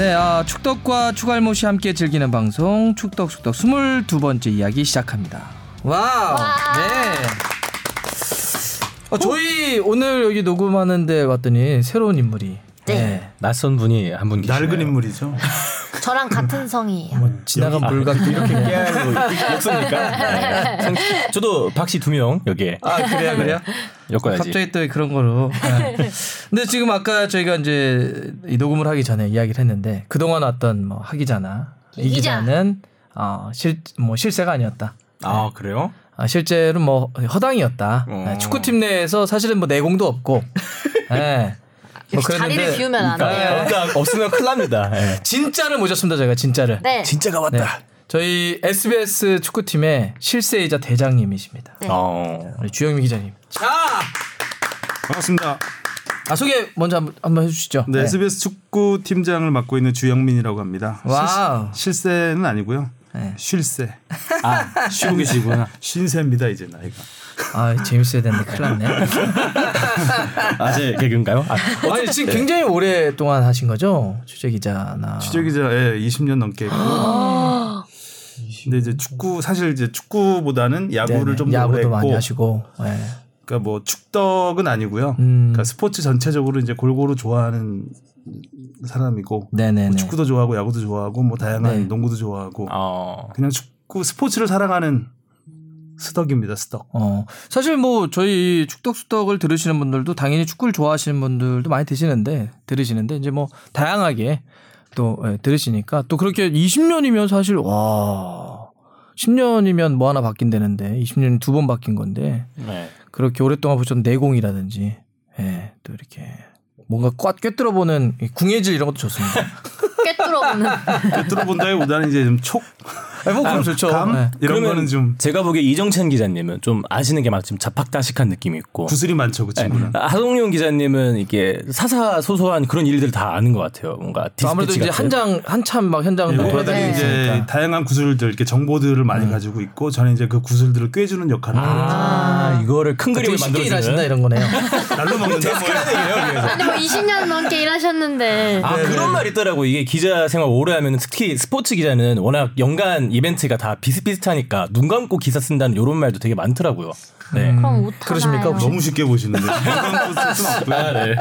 네, 아, 축덕과 축알못이 함께 즐기는 방송 축덕쑥덕 22번째 이야기 시작합니다. 와우. 네. 어, 저희 오늘 여기 녹음하는데 왔더니 새로운 인물이 네. 낯선 분이 한 분 계시네요. 낡은 인물이죠. 저랑 같은 성이에요. 뭐 지나간 불각도 이렇게 깨알고 없습니까? 네. 성- 저도 박씨 두 명 여기에 아 그래요 그래요? 엮어야지. 갑자기 또 그런 거로. 네. 근데 지금 아까 저희가 이제 이 녹음을 하기 전에 이야기를 했는데 그동안 왔던 뭐 하기자나 이이 기자. 기자는 어, 실, 뭐 실세가 아니었다. 아 그래요? 아, 실제로 뭐 허당이었다. 어. 네, 축구팀 내에서 사실은 뭐 내공도 없고. 네. 뭐 역시 자리를 비우면 안 그러니까 돼요. 없다 없으면 큰일 납니다. 예. 진짜를 모셨습니다 저희가 진짜를. 네. 진짜가 네. 왔다. 저희 SBS 축구팀의 실세이자 대장님이십니다. 네. 어. 우리 주영미 기자님. 자, 반갑습니다. 아 소개 먼저 한번, 한번 해주시죠. 네, SBS 축구 팀장을 맡고 있는 주영민이라고 합니다. 와우. 실, 실세는 아니고요. 네. 쉴세. 아 쉬고 계시구나. 쉰세입니다 이제 나이가. 아 재밌어야 되는데 큰일 났네. 아재 개그인가요? 아, 아니 지금 굉장히 오랫동안 하신 거죠 취재 기자나. 취재 기자에 20년 넘게 했고. 근데 이제 축구 사실 이제 축구보다는 야구를 좀 더 오래 야구도 많이. 하시고. 네. 그러니까 뭐 축덕은 아니고요. 음. 그러니까 스포츠 전체적으로 이제 골고루 좋아하는 사람이고 네네네. 뭐 축구도 좋아하고 야구도 좋아하고 뭐 다양한 네. 농구도 좋아하고 어. 그냥 축구 스포츠를 사랑하는 스덕입니다. 스덕. 어, 사실 뭐 저희 축덕수덕을 들으시는 분들도 당연히 축구를 좋아하시는 분들도 많이 드시는데 들으시는데 이제 뭐 다양하게 또 예, 들으시니까 또 그렇게 20년이면 사실 와 10년이면 뭐 하나 바뀐다는데 20년이 두번 바뀐 건데 네. 그렇게 오랫동안 보셨던 내공이라든지 예, 또 이렇게 뭔가 꽉 꿰뚫어 보는 궁예질 이런 것도 좋습니다. 꿰뚫어보는. 들어본다기보다는 이제 좀 촉, 아, 뭐 그럼 좋죠. 감 예. 이런 그러면 거는 좀 제가 보기에 이정찬 기자님은 좀 아시는 게 막좀 자팍다식한 느낌이 있고 구슬이 많죠 그 친구는. 하동용 기자님은 이게 사사소소한 그런 일들을 다 아는 것 같아요. 뭔가 또 아무래도 이제 같은. 한장 한참 막 현장을 네, 돌아다니니까 이제 다양한 구슬들 이렇게 정보들을 많이 가지고 있고 저는 이제 그 구슬들을 꿰주는 역할을 하고 아, 이거를 큰 되게 그림을 만들어주는 일하신다 이런 거네요. 날로 먹는다 뭐 아니 뭐 20년 넘게 일하셨는데. 아 그런 말 있더라고 이게 기자 생활 오래 하면 특히 스포츠 기자는 워낙 연간 이벤트가 다 비슷비슷하니까 눈 감고 기사 쓴다는 이런 말도 되게 많더라고요. 네. 그럼 못 그러십니까? 너무 쉽게 보시는데 아, 네.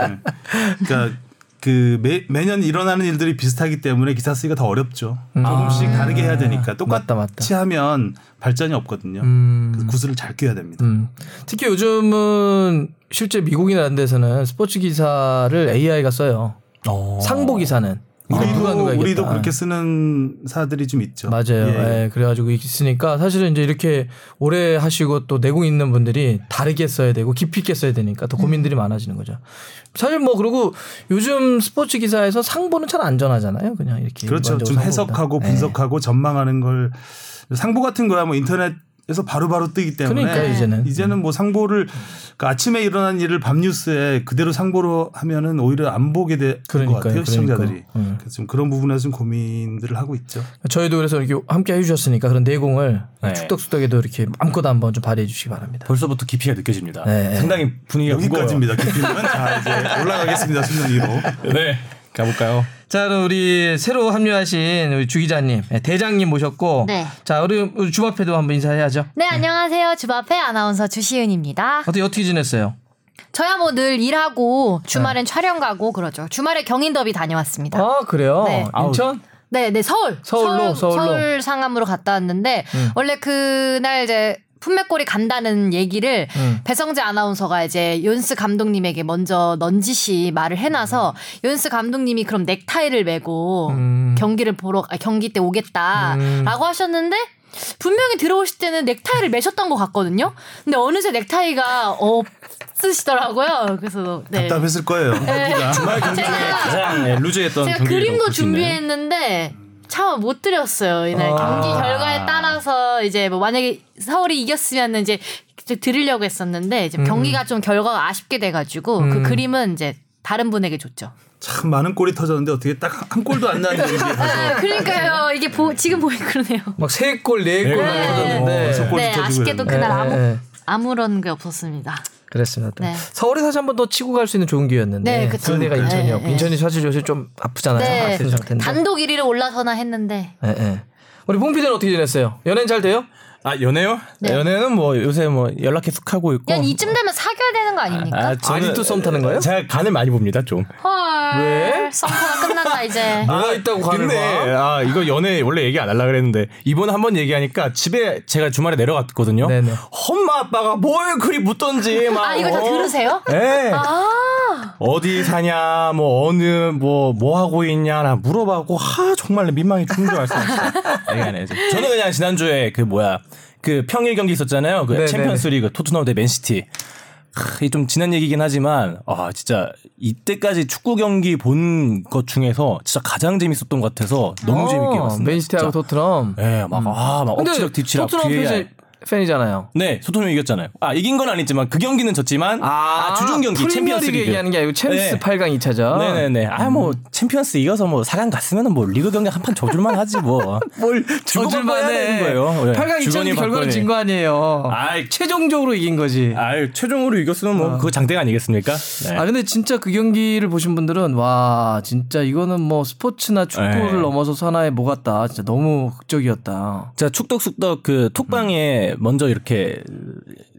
그러니까 그 매, 매년 일어나는 일들이 비슷하기 때문에 기사 쓰기가 더 어렵죠. 조금씩 다르게 해야 되니까 똑같이 맞다, 맞다. 하면 발전이 없거든요. 음. 그래서 구슬을 잘 꿰야 됩니다. 음. 특히 요즘은 실제 미국이나 이런 데서는 스포츠 기사를 AI가 써요. 어. 상보 기사는. 우리도, 이겼다. 우리도 그렇게 쓰는 사들이 좀 있죠. 맞아요. 예. 예, 그래가지고 있으니까 사실은 이제 이렇게 오래 하시고 또 내공 있는 분들이 다르게 써야 되고 깊이 있게 써야 되니까 더 고민들이 많아지는 거죠. 사실 뭐 그리고 요즘 스포츠 기사에서 상보는 잘 안전하잖아요. 그냥 이렇게 그렇죠. 좀. 해석하고 예. 분석하고 전망하는 걸 상보 같은 거야 뭐 인터넷 에서 바로바로 뜨기 때문에 그러니까 이제는. 이제는 뭐 상보를 그러니까 아침에 일어난 일을 밤 뉴스에 그대로 상보로 하면은 오히려 안 보게 될것 그러니까요, 같아요 시청자들이. 그러니까요. 음. 그래서 좀 그런 부분에서 좀 고민들을 하고 있죠. 저희도 그래서 이렇게 함께 해주셨으니까 그런 내공을 네. 축덕수덕에도 이렇게 마음껏 한번 좀 발휘해 주시기 바랍니다. 벌써부터 깊이가 느껴집니다. 네. 상당히 분위기가 여기까지입니다. 깊이는 자 이제 올라가겠습니다. 수능 위로. 네. 가볼까요? 자, 그럼 우리 새로 합류하신 우리 주 기자님, 네, 대장님 모셨고, 네. 자, 우리, 우리 주바페도 한번 인사해야죠. 네 안녕하세요 주바페 아나운서 주시은입니다. 어떻게 어떻게 지냈어요? 저야 뭐 늘 일하고 주말엔 촬영 가고 그러죠. 주말에 경인 더비 다녀왔습니다. 아, 그래요? 네. 인천? 네, 네 서울 서울로, 서울, 서울로. 서울 상암으로 갔다 왔는데 원래 그날 이제 품맥골이 간다는 얘기를 음. 배성재 아나운서가 이제 윤스 감독님에게 먼저 넌지시 말을 해놔서 윤스 감독님이 그럼 넥타이를 메고 음. 경기를 보러 아, 경기 때 오겠다라고 음. 하셨는데 분명히 들어오실 때는 넥타이를 매셨던 것 같거든요. 근데 어느새 넥타이가 없으시더라고요. 그래서 네. 답답했을 거예요. 여기가. 주말 경기 중에 제가- 가장 네, 루즈했던 제가 그림도. 준비했는데 참못 드렸어요. 이날 아. 경기 결과에 따라서 이제 뭐 만약에 서울이 이겼으면 이제 드리려고 했었는데 이제 경기가 좀 결과가 아쉽게 돼가지고 그 그림은 이제 다른 분에게 줬죠. 참 많은 골이 터졌는데 어떻게 딱 한 골도 안 나는 경기에 가서 아, 그러니까요. 이게 보, 지금 보니 그러네요. 막 세 골, 네골 네. 터졌는데. 어, 네, 아쉽게도. 그날 아무 예, 예. 아무런 게 없었습니다. 그랬습니다. 네. 서울에 사실 한 번 더 치고 갈 수 있는 좋은 기회였는데 네. 그 데가 인천이었고 네, 네. 인천이 사실 요새 좀 아프잖아요. 네. 아픈 상태인데. 단독 1위를 올라서나 했는데 예, 예. 우리 홍 PD는 어떻게 지냈어요? 연애는 잘 돼요? 아 연애요? 네. 연애는 뭐 요새 뭐 연락 계속 하고 있고. 야 이쯤 되면 사귀어야 되는 거 아닙니까? 아, 저는 아직도 썸 타는 거예요? 제가 간을 많이 봅니다 좀. 헐. 왜? 썸타가 끝난다 이제. 뭐가 있다고 간을 근데 봐? 아 이거 연애 원래 얘기 안 하려 그랬는데 이번에 한번 얘기하니까 집에 제가 주말에 내려갔거든요. 네네. 엄마 아빠가 뭘 그리 묻던지 막. 아 이거 다 어? 들으세요? 네. 아. 어디 사냐, 뭐 어느 뭐뭐 하고 있냐 나 물어봐고 하 정말 민망해 죽는 줄 알았어. 얘기 안 해야지. 저는 그냥 지난주에 그 뭐야 그 평일 경기 있었잖아요. 그 네네네. 챔피언스리그 토트넘 대 맨시티. 하, 이게 좀 지난 얘기긴 하지만 아 진짜 이때까지 축구 경기 본 것 중에서 진짜 가장 재밌었던 것 같아서 너무 어, 재밌게 봤습니다. 맨시티하고. 토트넘. 예, 막, 아, 막 근데 엎치락 뒤치락 토트넘. 팬이, 팬이잖아요. 네, 토트넘이 이겼잖아요. 아, 이긴 건 아니지만 그 경기는 졌지만 아, 주중 경기 챔피언스 리그. 얘기하는 게 아니고 챔스 네. 8강 2차전. 네네네. 아, 뭐, 챔피언스 이겨서 뭐, 4강 갔으면은 뭐, 리그 경기 한 판 져줄만 하지 뭐. 뭘 해야 되는 거예요. 네. 8강 2차전 주거니 결과는 받거니. 진거 아니에요. 아이, 최종적으로 이긴 거지. 아, 아 최종으로 이겼으면 뭐, 그거 장땡이 아니겠습니까? 네. 근데 진짜 그 경기를 보신 분들은 와 진짜 이거는 뭐 스포츠나 축구를 네. 넘어서 하나의 뭐 같다. 진짜 너무 극적이었다. 자, 축덕쑥덕 그 톡방에 먼저 이렇게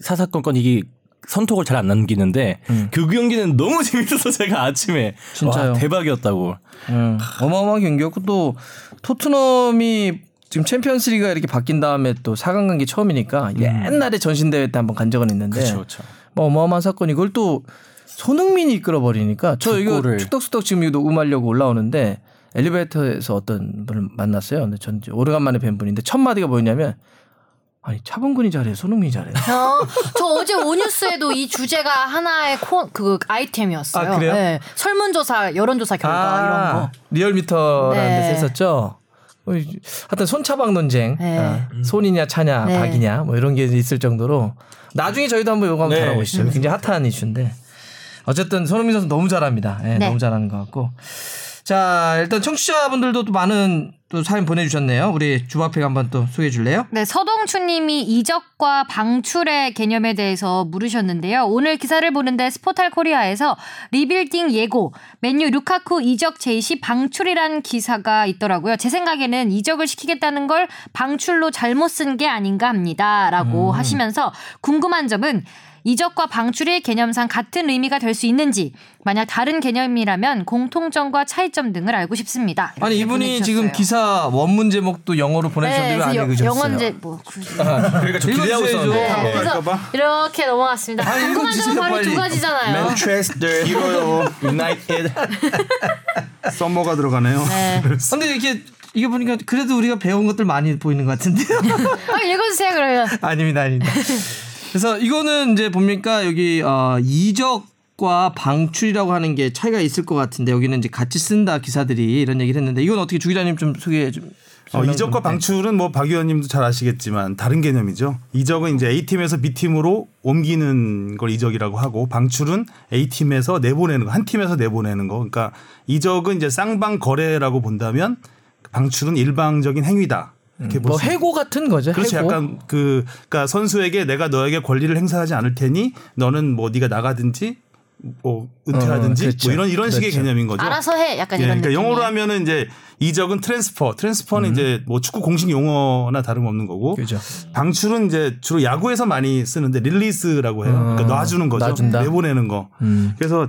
사사건건 이게 선톡을 잘 안 남기는데 그 경기는 너무 재밌어서 제가 아침에 진짜요? 와, 대박이었다고. 음, 어마어마한 경기였고 또 토트넘이 지금 챔피언스리가 이렇게 바뀐 다음에 또 4강 간게 처음이니까 옛날에 전신 대회 때 한번 간 적은 있는데 그렇죠. 뭐 어마어마한 사건이 그걸 또 손흥민이 이끌어 버리니까 저 이거 축구를. 축덕수덕 지금 이거 녹음하려고 올라오는데 엘리베이터에서 어떤 분을 만났어요. 근데 전 오래간만에 뵌 분인데 첫 마디가 뭐였냐면 아니 차범근이 잘해 손흥민이 잘해. 어, 저 어제 오뉴스에도 이 주제가 하나의 코, 그 아이템이었어요. 아, 그래요? 네. 설문조사, 여론조사 결과 이런 거. 리얼미터라는 네. 데서 했었죠. 어, 이- 하여튼 손차박 논쟁, 네. 아, 손이냐 차냐 네. 박이냐 뭐 이런 게 있을 정도로 나중에 저희도 한번 이거 한번 네. 다뤄보시죠. 굉장히 핫한 이슈인데 어쨌든 손흥민 선수 너무 잘합니다. 예, 네. 너무 잘하는 것 같고. 자 일단 청취자분들도 또 많은 또 사연 보내주셨네요. 우리 주바페가 한번 또 소개해 줄래요? 네, 서동추님이 이적과 방출의 개념에 대해서 물으셨는데요. 오늘 기사를 보는데 스포탈 코리아에서 리빌딩 예고, 맨유 루카쿠 이적 제시 방출이란 기사가 있더라고요. 제 생각에는 이적을 시키겠다는 걸 방출로 잘못 쓴 게 아닌가 합니다 라고 하시면서 궁금한 점은 이적과 방출이 개념상 같은 의미가 될 수 있는지, 만약 다른 개념이라면 공통점과 차이점 등을 알고 싶습니다. 아니 이분이 지금 보내주셨어요. 기사 원문 제목도 영어로 네, 보내주셨는데 왜안 읽으셨어요? 영어인제 뭐 굳이. 그러니까 저 기대하고. 있었는데. 네, 네. 그래서? 이렇게 넘어갔습니다. 아, 궁금한 점은 바로 빨리. 두 가지잖아요. 맨체스터 히로요 유나이티드 썸머가 들어가네요. 네. 근데 이렇게 이게 보니까 그래도 우리가 배운 것들 많이 보이는 것 같은데요. 아, 읽어주세요 그러면. 아닙니다, 아닙니다. 그래서 이거는 이제 봅니까 여기 어, 이적 과 방출이라고 하는 게 차이가 있을 것 같은데 여기는 이제 같이 쓴다 기사들이 이런 얘기를 했는데 이건 어떻게 주 기자님 좀 소개해 좀. 어, 이적과 좀- 방출은 뭐 박 의원님도 잘 아시겠지만 다른 개념이죠. 이적은 이제 A 팀에서 B 팀으로 옮기는 걸 이적이라고 하고 방출은 A 팀에서 내보내는 거, 한 팀에서 내보내는 거. 그러니까 이적은 이제 쌍방 거래라고 본다면 방출은 일방적인 행위다. 이렇게 뭐볼 수. 해고 같은 거죠. 그렇지 해고. 약간 그 그러니까 선수에게 내가 너에게 권리를 행사하지 않을 테니 너는 뭐 네가 나가든지 뭐 은퇴하든지 어, 그렇죠. 뭐 이런 이런 식의 그렇죠. 개념인 거죠. 알아서 해. 약간 예, 이런 그러니까 느낌. 영어로 하면은 이제 이적은 transfer, transfer는 이제 뭐 축구 공식 용어나 다름없는 거고 그죠. 방출은 이제 주로 야구에서 많이 쓰는데 release라고 해요. 그러니까 놔주는 거죠. 놔준다. 내보내는 거. 음. 그래서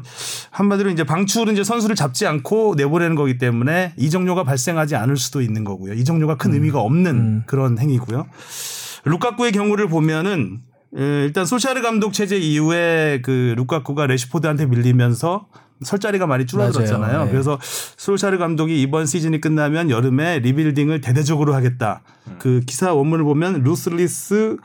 한마디로 이제 방출은 이제 선수를 잡지 않고 내보내는 거기 때문에 이적료가 발생하지 않을 수도 있는 거고요. 이적료가 큰 의미가 없는 그런 행위고요. 루카쿠의 경우를 보면은 에, 일단 솔샤르 감독 체제 이후에 그 루카쿠가 래시포드한테 밀리면서 설 자리가 많이 줄어들었잖아요. 맞아요. 네. 그래서 솔샤르 감독이 이번 시즌이 끝나면 여름에 rebuilding을 대대적으로 하겠다. 그 기사 원문을 보면 ruthless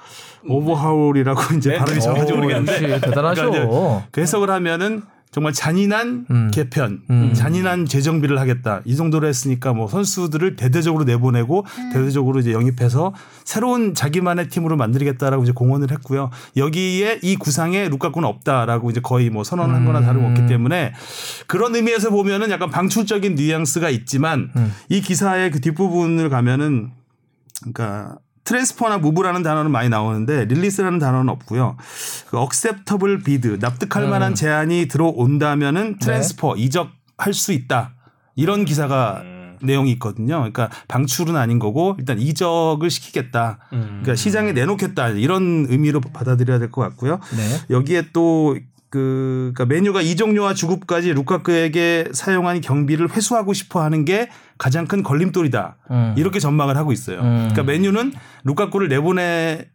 overhaul이라고 이제 네. 발음이 정확하지 오, 모르겠는데 역시 대단하셔. 그러니까 그 해석을 하면은 정말 잔인한 음. 개편, 음. 잔인한 재정비를 하겠다. 이 정도로 했으니까 뭐 선수들을 대대적으로 내보내고 대대적으로 이제 영입해서 새로운 자기만의 팀으로 만들겠다라고 이제 공언을 했고요. 여기에 이 구상에 루카쿠는 없다라고 이제 거의 뭐 선언한 거나 다름없기 때문에 그런 의미에서 보면은 약간 방출적인 뉘앙스가 있지만 이 기사의 그 뒷부분을 가면은 그러니까 transfer나 move라는 단어는 많이 나오는데 release라는 단어는 없고요. 그 acceptable bid 납득할 만한 제안이 들어온다면은 transfer 이적할 수 있다. 이런 기사가 내용이 있거든요. 그러니까 방출은 아닌 거고 일단 이적을 시키겠다. 그러니까 시장에 내놓겠다. 이런 의미로 받아들여야 될 것 같고요. 네. 여기에 또 그, 그러니까 메뉴가 이적료와 주급까지 루카크에게 사용한 경비를 회수하고 싶어 하는 게 가장 큰 걸림돌이다. 음. 이렇게 전망을 하고 있어요. 음. 그러니까 메뉴는 루카쿠를 내보내,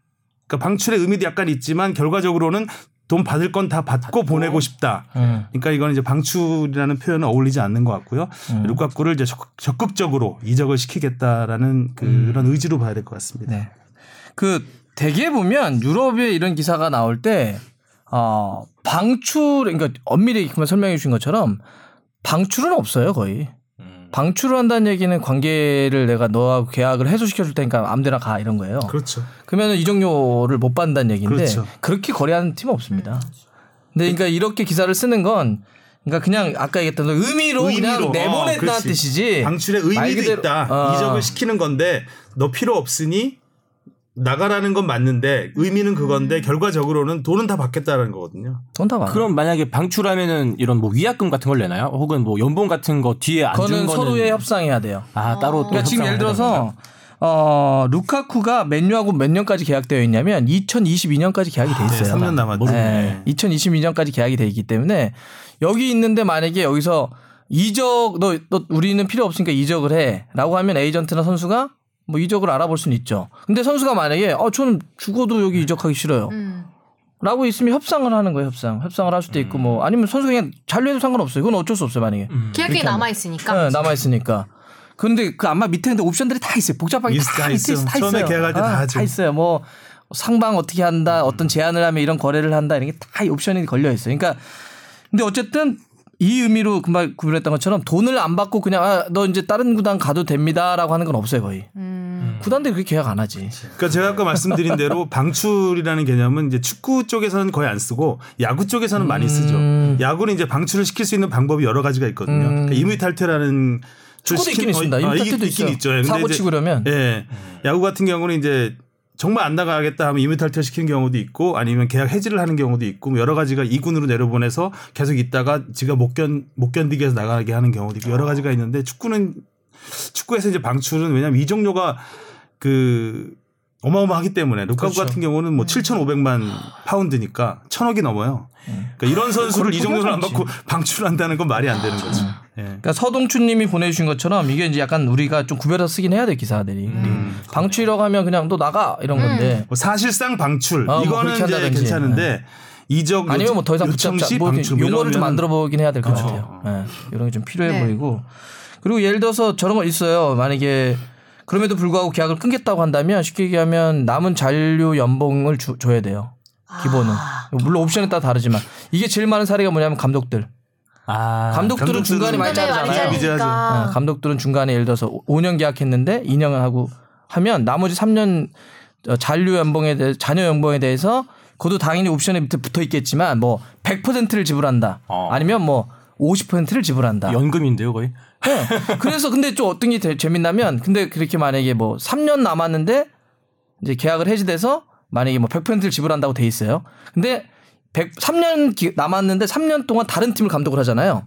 그러니까 방출의 의미도 약간 있지만 결과적으로는 돈 받을 건 다 받고 보내고 싶다. 음. 그러니까 이건 이제 방출이라는 표현은 어울리지 않는 것 같고요. 음. 루카쿠를 이제 적- 적극 적으로 이적을 시키겠다라는 그런 의지로 봐야 될 것 같습니다. 네. 그 대개 보면 유럽에 이런 기사가 나올 때 어, 방출 그러니까 엄밀히 그만 설명해 주신 것처럼 방출은 없어요, 거의. 방출을 한다는 얘기는 관계를 내가 너하고 계약을 해소시켜 줄 테니까 아무데나 가 이런 거예요. 그렇죠. 그러면은 이적료를 못 받는다는 얘기인데 그렇죠. 그렇게 거래하는 팀은 없습니다. 근데 그러니까 이렇게 기사를 쓰는 건 그러니까 그냥 아까 얘기했던 의미로, 그냥 의미로. 내보냈다는 어. 뜻이지. 방출의 말 의미도 그대로- 있다. 어. 이적을 시키는 건데 너 필요 없으니 나가라는 건 맞는데 의미는 그건데 결과적으로는 돈은 다 받겠다라는 거거든요. 돈다 많아. 그럼 만약에 방출하면은 이런 뭐 위약금 같은 걸 내나요? 혹은 뭐 연봉 같은 거 뒤에 안준 그거는 거는 서로의 협상해야 돼요. 아 따로 또 그러니까 지금 예를 들어서 어 루카쿠가 맨유하고 몇 년까지 계약되어 있냐면 2022년까지 계약이 돼 있어요. 3년 남았죠. 네. 2022년까지 계약이 돼 있기 때문에 여기 있는데 만약에 여기서 이적 너, 너 우리는 필요 없으니까 이적을 해라고 하면 에이전트나 선수가 뭐 이적을 알아볼 수는 있죠. 근데 선수가 만약에 어 저는 죽어도 여기 이적하기 싫어요. 음. 라고 있으면 협상을 하는 거예요, 협상. 협상을 할 수도 있고 뭐 아니면 선수 그냥 잔류해도 상관없어요. 그건 어쩔 수 없어요, 만약에. 계약이 남아 있으니까. 네, 남아 있으니까. 근데 그 아마 밑에 근데 옵션들이 다 있어요. 복잡하게 있- 다, 다 있어요. 있어요. 다 처음에 있어요. 계약할 때다 아, 하죠. 다 있어요. 뭐 상방 어떻게 한다, 어떤 제안을 하면 이런 거래를 한다 이런 게 다 옵션이 걸려 있어요. 그러니까 근데 어쨌든 이 의미로 금방 구별했던 것처럼 돈을 안 받고 그냥 아, 너 이제 다른 구단 가도 됩니다라고 하는 건 없어요 거의. 음. 구단들이 그렇게 계약 안 하지. 그러니까 제가 아까 말씀드린 대로 방출이라는 개념은 이제 축구 쪽에서는 거의 안 쓰고 야구 쪽에서는 많이 쓰죠. 음. 야구는 이제 방출을 시킬 수 있는 방법이 여러 가지가 있거든요. 음. 그러니까 임의탈퇴라는 축구도 있긴 있습니다. 아, 임탈퇴도 있긴 있어요. 있죠. 사고 치고 그러면. 예. 야구 같은 경우는 이제 정말 안 나가겠다 하면 임의탈퇴 시키는 경우도 있고 아니면 계약 해지를 하는 경우도 있고 뭐 여러 가지가 2군으로 내려보내서 계속 있다가 지가 못, 견, 못 견디게 해서 나가게 하는 경우도 있고 여러 가지가 있는데 축구는 축구에서 이제 방출은 왜냐하면 이적료가 그 어마어마하기 때문에 루카쿠 그렇죠. 같은 경우는 뭐 7,500만 파운드니까 천억이 넘어요. 그러니까 이런 선수를 그걸 이적료를 안 받고 방출한다는 건 말이 안 되는 거죠. 예. 그러니까 서동춘님이 보내주신 것처럼 이게 이제 약간 우리가 좀 구별해서 쓰긴 해야 돼 기사들이. 음. 방출이라고 하면 그냥 너 나가 이런 건데. 뭐 사실상 방출 어, 뭐 이거는 그렇게 이제. 괜찮은데 이적 아니면 뭐 더 이상 붙잡자 시뭐 방출 뭐 용어를 좀 만들어 보긴 해야 될것 그렇죠. 같아요. 예. 이런 게 좀 필요해 네. 보이고 그리고 예를 들어서 저런 거 있어요. 만약에 그럼에도 불구하고 계약을 끊겠다고 한다면 쉽게 얘기하면 남은 잔류 연봉을 주- 줘야 돼요. 기본은 아. 물론 옵션에 따라 다르지만 이게 제일 많은 사례가 뭐냐면 감독들. 아, 감독들은 중간에 많이 자르잖아요. 미제하죠. 잘리니까. 네, 감독들은 중간에 예를 들어서 5년 계약했는데 2년 하고 하면 나머지 3년 어, 잔류 연봉에 대해 자녀 연봉에 대해서 그것도 당연히 옵션에 밑에 붙어 있겠지만 뭐 100%를 지불한다. 어. 아니면 뭐 50%를 지불한다. 연금인데요 거의. 네. 그래서 근데 좀 어떤 게 되- 재밌냐면 근데 그렇게 만약에 뭐 3년 남았는데 이제 계약을 해지돼서 만약에 뭐 100%를 지불한다고 돼 있어요. 근데 100, 3년 기- 남았는데 3년 동안 다른 팀을 감독을 하잖아요.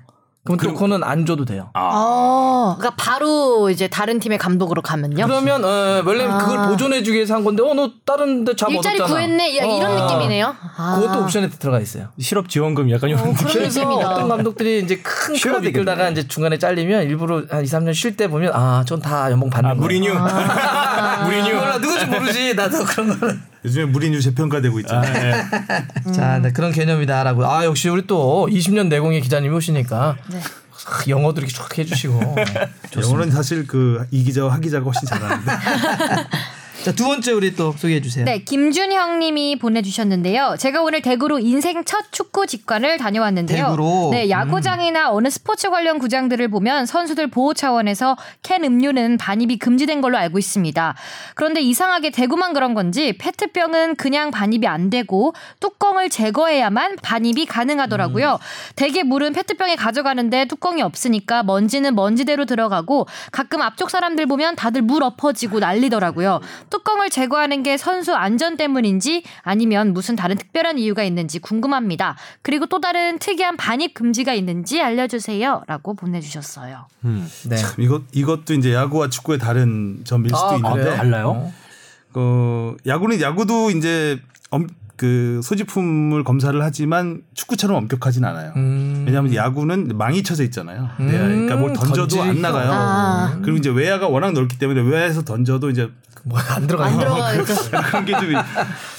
그럼 또 그거는 안 줘도 돼요. 어, 그러니까 바로 이제 다른 팀의 감독으로 가면요. 그러면 어, 원래 는 아. 그걸 보존해주기 위해서 한 건데 어 너 다른 데 잡 일자리 얻었잖아. 구했네 야, 이런 어, 느낌이네요. 아. 그것도 옵션에 들어가 있어요. 실업 지원금 약간 이런 느낌. 그런 그래서 느낌이다. 어떤 감독들이 이제 큰 클럽 이끌다가 이제 중간에 잘리면 일부러 한 2, 3년 쉴 때 보면 아, 전 다 연봉 받는 아, 거야. 무리뉴. 무리뉴. 몰라 누군지 모르지. 나도 그런 거는. 요즘에 무리뉴 재평가되고 있잖아요. 자, 네, 그런 개념이다라고. 아, 역시 우리 또 20년 내공의 기자님이 오시니까 네. 아, 영어도 이렇게 쫙 해주시고. 영어는 사실 그 이 기자와 하 기자가 훨씬 잘하는데. 자, 두 번째 우리 또 소개해 주세요. 네, 김준형 님이 보내주셨는데요. 제가 오늘 대구로 인생 첫 축구 직관을 다녀왔는데요. 대구로? 네, 야구장이나 어느 스포츠 관련 구장들을 보면 선수들 보호 차원에서 캔 음료는 반입이 금지된 걸로 알고 있습니다. 그런데 이상하게 대구만 그런 건지 페트병은 그냥 반입이 안 되고 뚜껑을 제거해야만 반입이 가능하더라고요. 대개 물은 페트병에 가져가는데 뚜껑이 없으니까 먼지는 먼지대로 들어가고 가끔 앞쪽 사람들 보면 다들 물 엎어지고 난리더라고요. 뚜껑을 제거하는 게 선수 안전 때문인지 아니면 무슨 다른 특별한 이유가 있는지 궁금합니다. 그리고 또 다른 특이한 반입 금지가 있는지 알려주세요라고 보내주셨어요. 음. 네. 이것 이것도 이제 야구와 축구의 다른 점일 수도 아, 있는데 그래요? 달라요? 어. 어, 야구는 야구도 이제 엄, 그 소지품을 검사를 하지만 축구처럼 엄격하진 않아요. 음. 왜냐하면 야구는 망이 쳐져 있잖아요. 음, 네, 그러니까 뭘 던져도 안 던지니까. 나가요. 아. 그리고 이제 외야가 워낙 넓기 때문에 외야에서 던져도 이제 뭐 안 들어가. 안 들어가 있죠. 그런 게 좀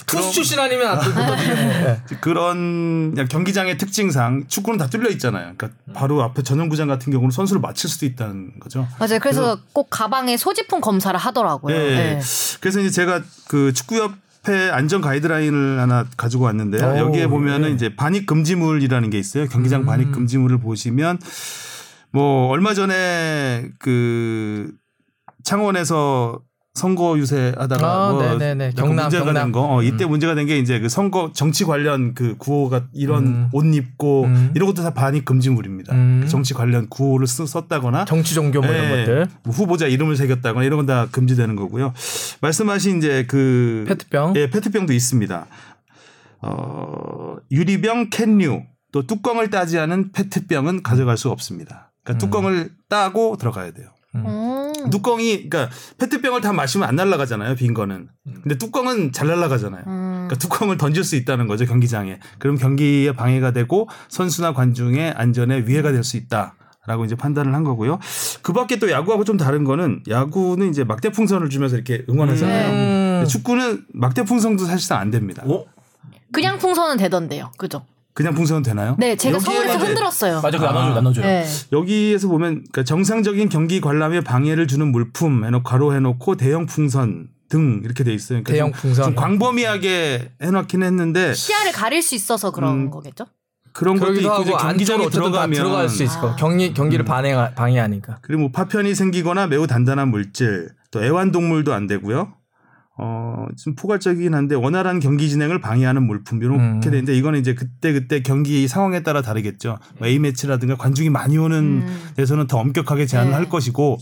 투수 출신 아니면 안 던지겠네. 그런 그냥 경기장의 특징상 축구는 다 뚫려 있잖아요. 그러니까 바로 앞에 전용구장 같은 경우는 선수를 맞힐 수도 있다는 거죠. 맞아요. 그래서 꼭 가방에 소지품 검사를 하더라고요. 예. 네. 그래서 이제 제가 그 축구협 회 안전 가이드라인을 하나 가지고 왔는데요. 오, 여기에 보면은 예. 이제 반입 금지물이라는 게 있어요. 경기장 음. 반입 금지물을 보시면 뭐 얼마 전에 그 창원에서 선거 유세하다가 아, 뭐 네네네. 경남, 문제가 경남. 된 거, 어, 이때 음. 문제가 된 게 이제 그 선거 정치 관련 그 구호가 이런 음. 옷 입고 음. 이런 것도 다 반입 금지물입니다. 음. 정치 관련 구호를 쓰, 썼다거나 정치 종교 뭐 이런 예, 것들. 뭐 후보자 이름을 새겼다거나 이런 건 다 금지되는 거고요. 말씀하신 이제 그 페트병. 예, 페트병도 있습니다. 어, 유리병 캔류 또 뚜껑을 따지 않은 페트병은 가져갈 수 없습니다. 그러니까 음. 뚜껑을 따고 들어가야 돼요. 음. 뚜껑이 그러니까 페트병을 다 마시면 안 날아가잖아요. 빈 거는. 근데 뚜껑은 잘 날아가잖아요. 음. 그러니까 뚜껑을 던질 수 있다는 거죠 경기장에. 그럼 경기에 방해가 되고 선수나 관중의 안전에 위해가 될 수 있다. 라고 이제 판단을 한 거고요. 그 밖에 또 야구하고 좀 다른 거는 야구는 이제 막대 풍선을 주면서 이렇게 응원하잖아요. 음. 축구는 막대 풍선도 사실상 안 됩니다. 어? 그냥 풍선은 되던데요. 그죠? 그냥 풍선은 되나요? 네, 제가 서울에서 흔들었어요. 맞아, 그 나눠줘, 나눠줘요. 네. 여기에서 보면 그러니까 정상적인 경기 관람에 방해를 주는 물품 해놓고 가로 해놓고 대형 풍선 등 이렇게 돼 있어요. 그러니까 대형 좀, 풍선. 좀 광범위하게 해놓긴 했는데 시야를 가릴 수 있어서 그런 음, 거겠죠? 그런 것도 있고 이제 경기장에 들어가면 들어갈 수 있을 거. 아. 경기 경기를 방해 방해하니까. 그리고 뭐 파편이 생기거나 매우 단단한 물질, 또 애완동물도 안 되고요. 어, 좀 포괄적이긴 한데 원활한 경기 진행을 방해하는 물품 이렇게 음. 되는데 이거는 이제 그때 그때 경기 상황에 따라 다르겠죠. 뭐 A 매치라든가 관중이 많이 오는 음. 데서는 더 엄격하게 제한을 네. 할 것이고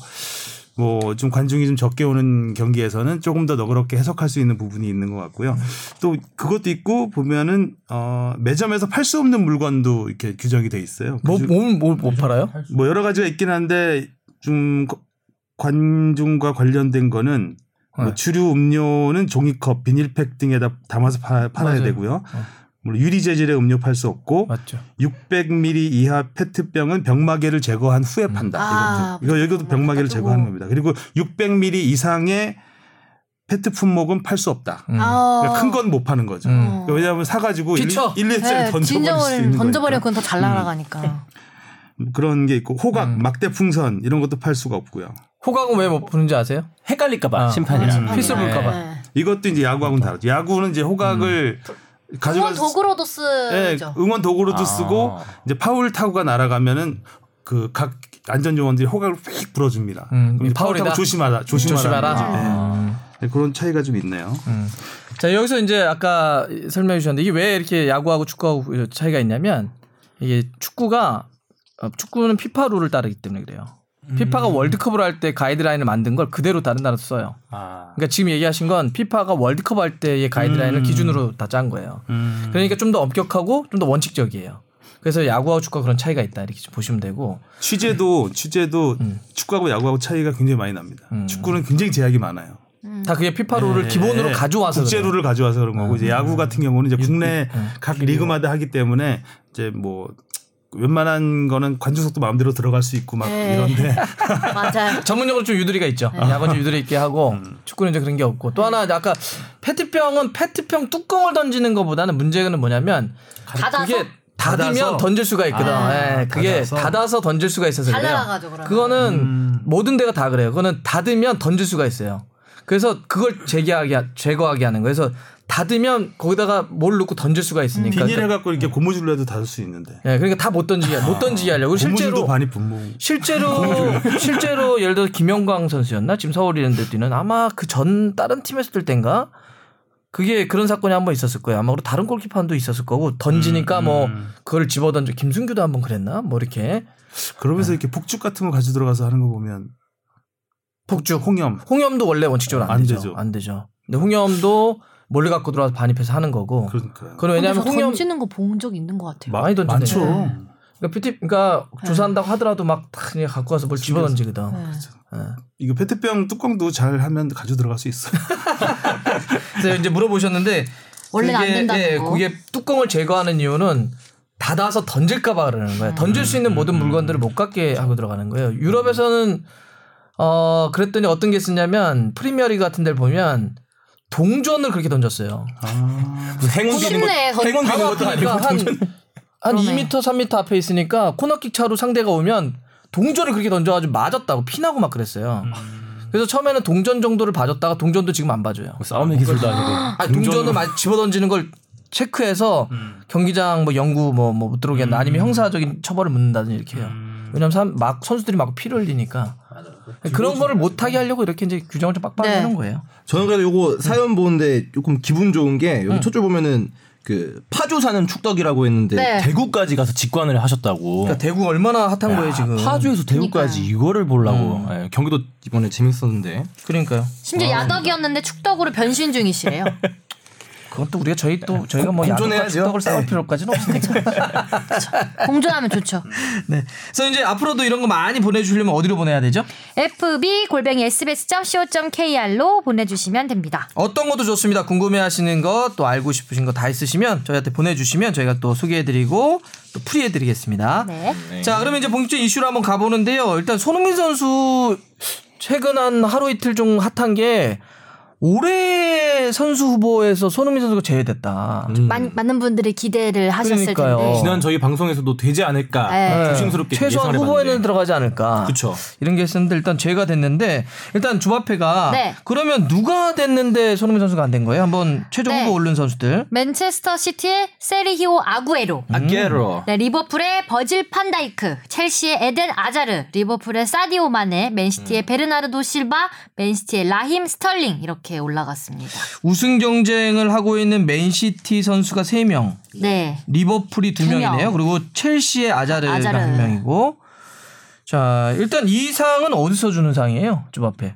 뭐 좀 관중이 좀 적게 오는 경기에서는 조금 더 너그럽게 해석할 수 있는 부분이 있는 것 같고요. 또 그것도 있고 보면은 어 매점에서 팔 수 없는 물건도 이렇게 규정이 돼 있어요. 그중- 뭐뭐못 못 팔아요? 뭐 여러 가지가 있긴 한데 좀 거- 관중과 관련된 거는 뭐 네. 주류 음료는 종이컵, 비닐팩 등에다 담아서 파, 팔아야 맞아요. 되고요. 어. 물론 유리 재질의 음료 팔 수 없고 맞죠. 600ml 이하 페트병은 병마개를 제거한 후에 판다. 아. 이거 여기도 병마개를 가지고. 제거하는 겁니다. 그리고 600ml 이상의 페트 품목은 팔 수 없다. 음. 아. 그러니까 큰건 못 파는 거죠. 음. 그러니까 왜냐하면 사가지고 1, 피쳐. 1, 2짜리 네, 던져버릴 수 진정을 있는 던져버리면 거니까. 그건 더 잘 날아가니까. 그런 게 있고 호각, 음. 막대 풍선 이런 것도 팔 수가 없고요. 호각은 왜 못 푸는지 아세요? 헷갈릴까봐 아, 심판이랑. 음. 필수 볼까봐. 네. 이것도 이제 야구하고는 다르죠. 야구는 이제 호각을 가져갈 응원 도구로도 예, 쓰죠. 응원 도구로도 아. 쓰고 이제 파울 타구가 날아가면 그각 안전 요원들이 호각을 휙 불어줍니다. 음, 그럼 파울. 타구 조심하라, 조심하라. 조심하라. 예. 아. 네, 그런 차이가 좀 있네요. 음. 자 여기서 이제 아까 설명해 주셨는데 이게 왜 이렇게 야구하고 축구하고 차이가 있냐면 이게 축구가 어, 축구는 피파 룰을 따르기 때문에 그래요. 피파가 월드컵을 할 때 가이드라인을 만든 걸 그대로 다른 나라도 써요. 아. 그러니까 지금 얘기하신 건 피파가 월드컵 할 때의 가이드라인을 음. 기준으로 다 짠 거예요. 음. 그러니까 좀 더 엄격하고 좀 더 원칙적이에요. 그래서 야구하고 축구가 그런 차이가 있다 이렇게 좀 보시면 되고 취재도 취재도 음. 축구하고 야구하고 차이가 굉장히 많이 납니다. 음. 축구는 굉장히 제약이 많아요. 다 그게 피파 룰을 네. 기본으로 가져와서 국제 그래요. 룰을 가져와서 그런 거고 이제 야구 같은 경우는 이제 국내 음. 각 리그마다 하기 때문에 이제 뭐 웬만한 거는 관중석도 마음대로 들어갈 수 있고 막 네. 이런데 맞아요. 전문용어로 좀 유두리가 있죠. 네. 야구는 유두리 있게 하고 음. 축구는 이제 그런 게 없고 또 하나 아까 페트병은 페트병 뚜껑을 던지는 것보다는 문제는 뭐냐면 닫아서 그게 닫으면 닫아서? 던질 수가 있거든. 아, 예, 그게 닫아서? 닫아서? 던질 수가 있어서 잘 그래요. 그거는 음. 모든 데가 다 그래요. 그거는 닫으면 던질 수가 있어요. 그래서 그걸 제거하게 하- 제거하게 하는 거예요. 그래서 닫으면 거기다가 뭘 넣고 던질 수가 있으니까. 비닐 해갖고 이렇게 고무줄로 해도 닫을 수 있는데 예, 그러니까 다 못 던지게 못 던지게 하려고 실제로 반이 분무. 실제로 실제로 예를 들어 김영광 선수였나 지금 서울 이런데 뛰는 아마 그 전 다른 팀에서 뛸 땐가 그게 그런 사건이 한 번 있었을 거예요. 아마 다른 골키퍼도 있었을 거고 던지니까 음, 뭐 음. 그걸 집어 던져 김승규도 한 번 그랬나 뭐 이렇게 그러면서 이렇게 폭죽 같은 거 가지고 들어가서 하는 거 보면 폭죽 홍염 홍염도 원래 원칙적으로 안, 안 되죠. 되죠. 안 되죠. 근데 홍염도 몰래 갖고 들어와서 반입해서 하는 거고. 그러니까 그건 왜냐하면 저 홍염 던지는 거 본 적 있는 것 같아요. 많이 던지네. 많죠. 그러니까 뷰티 그러니까 조사한다고 하더라도 막탁 그냥 갖고 와서 뭘 집어 던지거든. 네. 이거 페트병 뚜껑도 잘 하면 가져 들어갈 수 있어. 그래서 이제 물어보셨는데 원래는 안 된다는 예, 거. 그게 뚜껑을 제거하는 이유는 닫아서 던질까봐 그러는 거예요. 던질 수 있는 모든 물건들을 못 갖게 하고 들어가는 거예요. 유럽에서는 어 그랬더니 어떤 게 쓰냐면 프리미어리 같은 데를 보면 동전을 그렇게 던졌어요. 무슨 행운 비는 행운 비는 것도 아니고 한, 동전. 한 그러네. 2m, 3m 앞에 있으니까 코너킥 차로 상대가 오면 동전을 그렇게 던져가지고 맞았다고 피나고 막 그랬어요. 그래서 처음에는 동전 정도를 봐줬다가 동전도 지금 안 봐줘요. 싸움의 기술도 아니고. 아, 동전을 막 집어 던지는 걸 체크해서 경기장 뭐 연구 뭐, 뭐못 들어오게 한다 아니면 형사적인 처벌을 묻는다든지 이렇게 해요. 왜냐면 사- 막 선수들이 막 피를 흘리니까 그런 거를 못하게 하려고 이렇게 이제 규정을 좀 빡빡 네. 하는 거예요. 저는 그래도 요거 사연 보는데 조금 기분 좋은 게 음. 여기 첫줄 보면은 그 파주 사는 축덕이라고 했는데 네. 대구까지 가서 직관을 하셨다고. 그러니까 대구 얼마나 핫한 거예요 지금. 파주에서 대구까지 이거를 보려고. 음. 예, 경기도 이번에 재밌었는데. 그러니까요. 심지어 야덕이었는데 축덕으로 변신 중이시래요. 그건 또 우리가 저희 또 저희가 뭐 공존해야죠. 축덕을 싸울 네. 필요까지는 없으니까. 공존하면 좋죠. 네. 그래서 이제 앞으로도 이런 거 많이 보내주려면 어디로 보내야 되죠? fb 골뱅이 sbs.co.kr로 보내주시면 됩니다. 어떤 것도 좋습니다. 궁금해하시는 것 또 알고 싶으신 거 다 있으시면 저희한테 보내주시면 저희가 또 소개해드리고 또 풀이해드리겠습니다. 네. 자, 그러면 이제 본격적 이슈로 한번 가보는데요. 일단 손흥민 선수 최근 한 하루 이틀 중 핫한 게 올해 선수 후보에서 손흥민 선수가 제외됐다. 많, 많은 분들이 기대를 하셨을 그러니까요. 텐데. 지난 저희 방송에서도 되지 않을까 네. 조심스럽게 최소한 후보에는. 들어가지 않을까. 그쵸. 이런 게 있었는데 일단 제가 됐는데 일단 주바페가 네. 그러면 누가 됐는데 손흥민 선수가 안 된 거예요? 한번 최종 네. 후보 오른 선수들. 맨체스터 시티의 세리히오 아구에로. 아게로. 네, 리버풀의 버질 판다이크, 첼시의 에덴 아자르, 리버풀의 사디오 마네, 맨시티의 베르나르도 실바, 맨시티의 라힘 스털링 이렇게 올라갔습니다. 우승 경쟁을 하고 있는 맨시티 선수가 3명, 네. 리버풀이 두 명. 2명이네요. 그리고 첼시의 아자르가 아자르. 한 명이고. 자, 일단 이 상은 어디서 주는 상이에요? 주바페.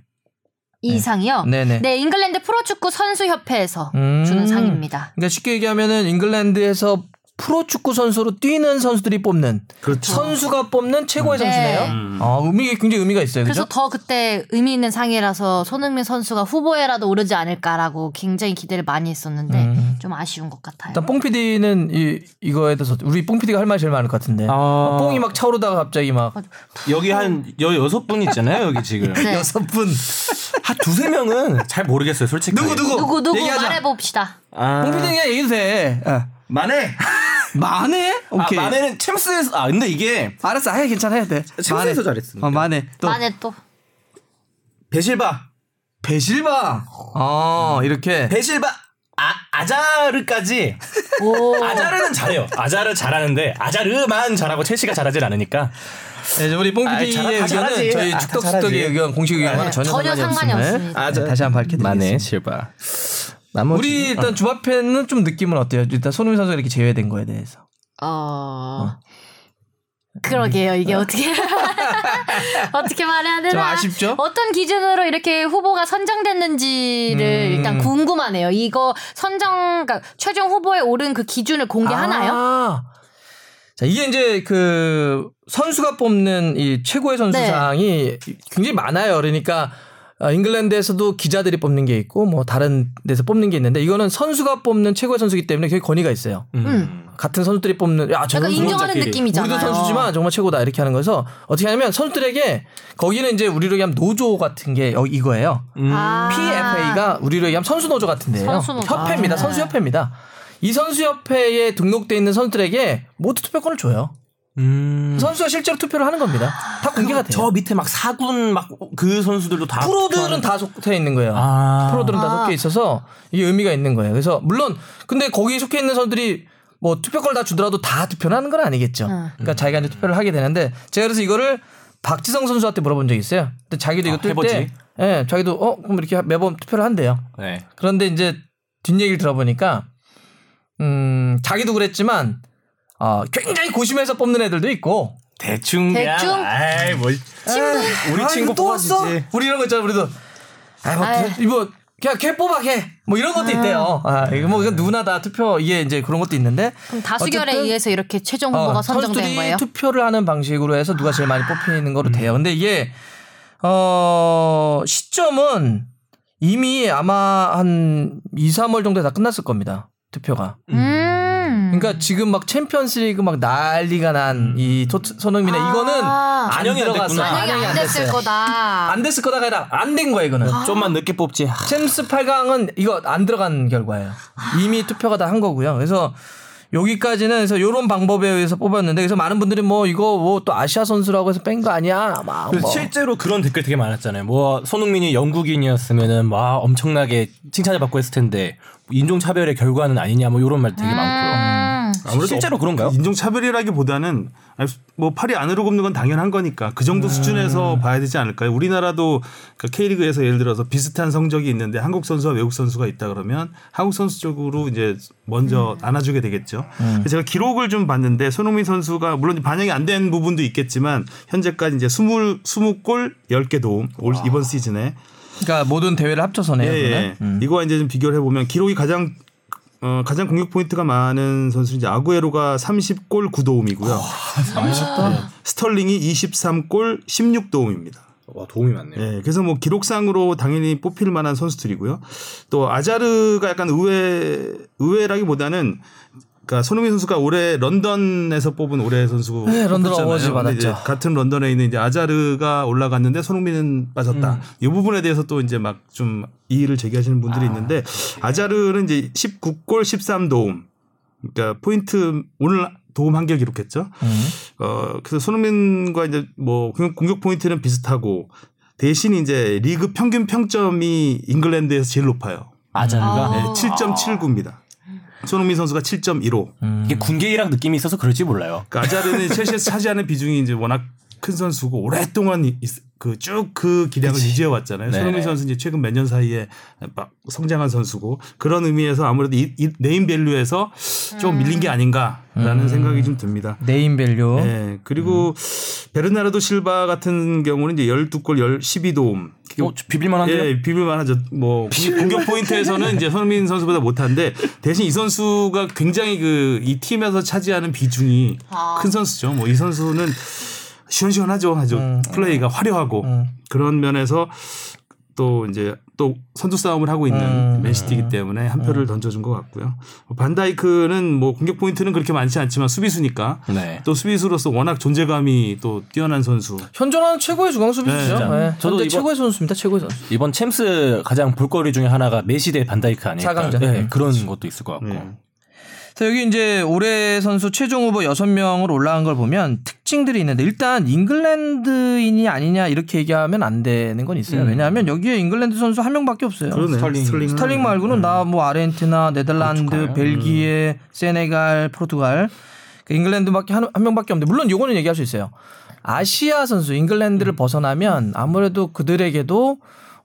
이 상이요. 네네. 네, 잉글랜드 프로축구 선수협회에서 음. 주는 상입니다. 그러니까 쉽게 얘기하면은 잉글랜드에서 프로축구 선수로 뛰는 선수들이 뽑는 그렇죠. 선수가 뽑는 최고의 네. 선수네요. 아, 의미 굉장히 의미가 있어요. 그래서 그죠? 더 그때 의미 있는 상이라서 손흥민 선수가 후보에라도 오르지 않을까라고 굉장히 기대를 많이 했었는데 음. 좀 아쉬운 것 같아요. 일단 뽕 PD는 이 이거에 대해서 우리 뽕 PD가 할 말이 제일 많을 것 같은데. 아. 뽕이 막 차오르다가 갑자기 막 여기 한 여 여섯 분 있잖아요. 여기 지금. 네. 여섯 분. 한 두세 명은 잘 모르겠어요. 솔직히. 누구 누구 누구 누구 얘기하자. 말해봅시다. 아. 뽕 PD 그냥 얘기도 돼. 어. 만에. 만해? 아, 오케이. 만에는 챔스에서 아 근데 이게 알았어, 해 괜찮아 해도 돼. 챔스에서 잘했으니까. 어, 만해. 또 만에 또 베실바. 배실바. 어, 이렇게. 베실바. 아 아자르까지. 오. 아자르는 잘해요. 아자르 잘하는데 아자르만 잘하고 첼시가 잘하진 않으니까. 네, 우리 뽕 아이, PD의 잘- 다 의견은 잘하지. 저희 아, 잘하지. 의견, 공식 의견과는 네, 전혀, 전혀 상관이 없습니다. 네, 다시 한번 밝혀드리겠습니다. 만에 실바. 나머지 우리 일단 주바페는 좀 느낌은 어때요? 일단 손흥민 선수가 이렇게 제외된 거에 대해서. 어. 그러게요. 이게 어떻게 어떻게 말해야 되나? 좀 아쉽죠? 어떤 기준으로 이렇게 후보가 선정됐는지를 음. 일단 궁금하네요. 이거 선정 그러니까 최종 후보에 오른 그 기준을 공개하나요? 아. 자, 이게 이제 그 선수가 뽑는 이 최고의 선수상이 굉장히 많아요. 그러니까 어, 잉글랜드에서도 기자들이 뽑는 게 있고 뭐 다른 데서 뽑는 게 있는데 이거는 선수가 뽑는 최고의 선수이기 때문에 되게 권위가 있어요. 음. 같은 선수들이 뽑는 야, 저 약간 선수 인정하는. 느낌이잖아요. 우리도 선수지만 정말 최고다 이렇게 하는 거서 어떻게 하냐면 선수들에게 거기는 이제 우리로 얘기하면 노조 같은 게 여- 이거예요. 아. PFA가 우리로 얘기하면 선수 노조 같은데요. 선수 노조. 협회입니다. 아. 선수 협회입니다. 이 선수 협회에 등록돼 있는 선수들에게 모두 투표권을 줘요. 음. 선수가 실제로 투표를 하는 겁니다. 다 공개가 돼요. 저 밑에 막 사군 막 그 선수들도 다 프로들은 다 속해 있는 거예요. 아. 프로들은 다 아. 속해 있어서 이게 의미가 있는 거예요. 그래서 물론 근데 거기에 속해 있는 선수들이 뭐 투표권을 다 주더라도 다 투표를 하는 건 아니겠죠. 음. 그러니까 자기가 이제 투표를 하게 되는데 제가 그래서 이거를 박지성 선수한테 물어본 적이 있어요. 근데 자기도 이거 아, 뜰 해보지. 때, 예, 자기도 어 그럼 이렇게 매번 투표를 한대요. 네. 그런데 이제 뒷얘기를 들어보니까 음 자기도 그랬지만 어 굉장히 고심해서 뽑는 애들도 있고 대충 그냥 대충? 아이 뭐 우리 아, 친구 또 왔어? 뽑아주지. 우리 이런 거 있잖아 우리도 아, 뭐, 아유. 이거 그냥 걔 뽑아 걔. 뭐 이런 것도 있대요. 아, 이거 뭐 이건 누구나 다 투표 이게 이제 그런 것도 있는데 그럼 다수결에 어쨌든 의해서 이렇게 최종 후보가 어, 선정된 선수들이 거예요? 투표를 하는 방식으로 해서 누가 제일 많이 뽑히는 거로 돼요. 근데 이게 어 시점은 이미 아마 한 2, 3월 정도에 다 끝났을 겁니다. 투표가. 음. 그러니까 지금 막 챔피언스리그 막 난리가 난 이 손흥민의 이거는 아. 안 반영이 안 들어갔어. 됐구나. 반영이 안 됐을. 거다. 안 됐을 거다가 아니라 안 된 거야 이거는. 좀만 늦게 뽑지. 챔스 8강은 이거 안 들어간 결과예요. 이미 투표가 다 한 거고요. 그래서 여기까지는 그래서 요런 방법에 의해서 뽑았는데 그래서 많은 분들이 뭐 이거 뭐 또 아시아 선수라고 해서 뺀 거 아니야? 막 뭐. 실제로 그런 댓글 되게 많았잖아요. 뭐 손흥민이 영국인이었으면은 막 엄청나게 칭찬을 받고 했을 텐데 인종 차별의 결과는 아니냐 뭐 이런 말 되게 많고요. 음. 아무래도 실제로 그런가요? 인종차별이라기보다는 아니, 뭐 팔이 안으로 굽는 건 당연한 거니까 그 정도 수준에서 봐야 되지 않을까요? 우리나라도 그 K리그에서 예를 들어서 비슷한 성적이 있는데 한국 선수와 외국 선수가 있다 그러면 한국 선수 쪽으로 이제 먼저 안아주게 되겠죠. 그래서 제가 기록을 좀 봤는데 손흥민 선수가 물론 반영이 안 된 부분도 있겠지만 현재까지 이제 20, 20골 10개 도움 올 이번 시즌에 그러니까 모든 대회를 합쳐서네요. 예. 예. 음. 이거와 이제 좀 비교를 해보면 기록이 가장 어, 가장 공격 포인트가 많은 선수는 이제 아구에로가 30골 9도움이고요. 스털링이 23골 16도움입니다. 와 도움이 많네요. 예, 그래서 뭐 기록상으로 당연히 뽑힐 만한 선수들이고요. 또 아자르가 약간 의외 의외라기보다는 그러니까 손흥민 선수가 올해 런던에서 뽑은 올해 선수 네, 런던. 어워즈 받았죠. 같은 런던에 있는 이제 아자르가 올라갔는데 손흥민은 빠졌다. 음. 이 부분에 대해서 또 이제 막 좀 이의를 제기하시는 분들이 있는데 아자르는 이제 19골 13도움. 그러니까 포인트 오늘 도움 한개 기록했죠. 음. 어 그래서 손흥민과 이제 뭐 공격, 공격 포인트는 비슷하고 대신 이제 리그 평균 평점이 잉글랜드에서 제일 높아요. 아자르가 네, 7.79입니다. 손흥민 선수가 7.15. 이게 군계이랑 느낌이 있어서 그럴지 몰라요. 그러니까 아자르는 첼시에서 차지하는 비중이 이제 워낙 큰 선수고 오랫동안 그쭉그 기량을 유지해 왔잖아요. 네. 손흥민 선수 이제 최근 몇 년 사이에 막 성장한 선수고 그런 의미에서 아무래도 이, 이 네임 밸류에서 좀 밀린 게 아닌가라는 생각이 좀 듭니다. 네임밸류. 네. 그리고 베르나르도 실바 같은 경우는 이제 12골 12도움. 어, 비빌만한데요? 예, 비빌만 하죠. 뭐 공격- 공격 포인트에서는 이제 손흥민 선수보다 못한데 대신 이 선수가 굉장히 그 이 팀에서 차지하는 비중이 큰 선수죠. 뭐 이 선수는 시원시원하죠. 아주 플레이가 화려하고 그런 면에서 또 이제 또 선두 싸움을 하고 있는 음. 맨시티이기 때문에 한 표를 던져준 것 같고요. 반다이크는 뭐 공격 포인트는 그렇게 많지 않지만 수비수니까 네. 또 수비수로서 워낙 존재감이 또 뛰어난 선수. 현존하는 최고의 중앙 수비수죠. 네, 네, 저도 이번- 최고의 선수입니다. 최고의 선수. 이번 챔스 가장 볼거리 중에 하나가 메시 대 반다이크. 사강전. 네, 음. 그런 것도 있을 것 같고. 네. 자, 여기 이제 올해 선수 최종 후보 6명으로 올라간 걸 보면 특징들이 있는데 일단 잉글랜드인이 아니냐 이렇게 얘기하면 안 되는 건 있어요. 왜냐하면 여기에 잉글랜드 선수 한 명밖에 없어요. 그러네. 스털링. 스털링, 스털링 말고는 나 뭐 아르헨티나, 네덜란드, 포르투갈. 벨기에, 세네갈, 포르투갈, 그 잉글랜드밖에 한, 한 명밖에 없는데 물론 요거는 얘기할 수 있어요. 아시아 선수 잉글랜드를 벗어나면 아무래도 그들에게도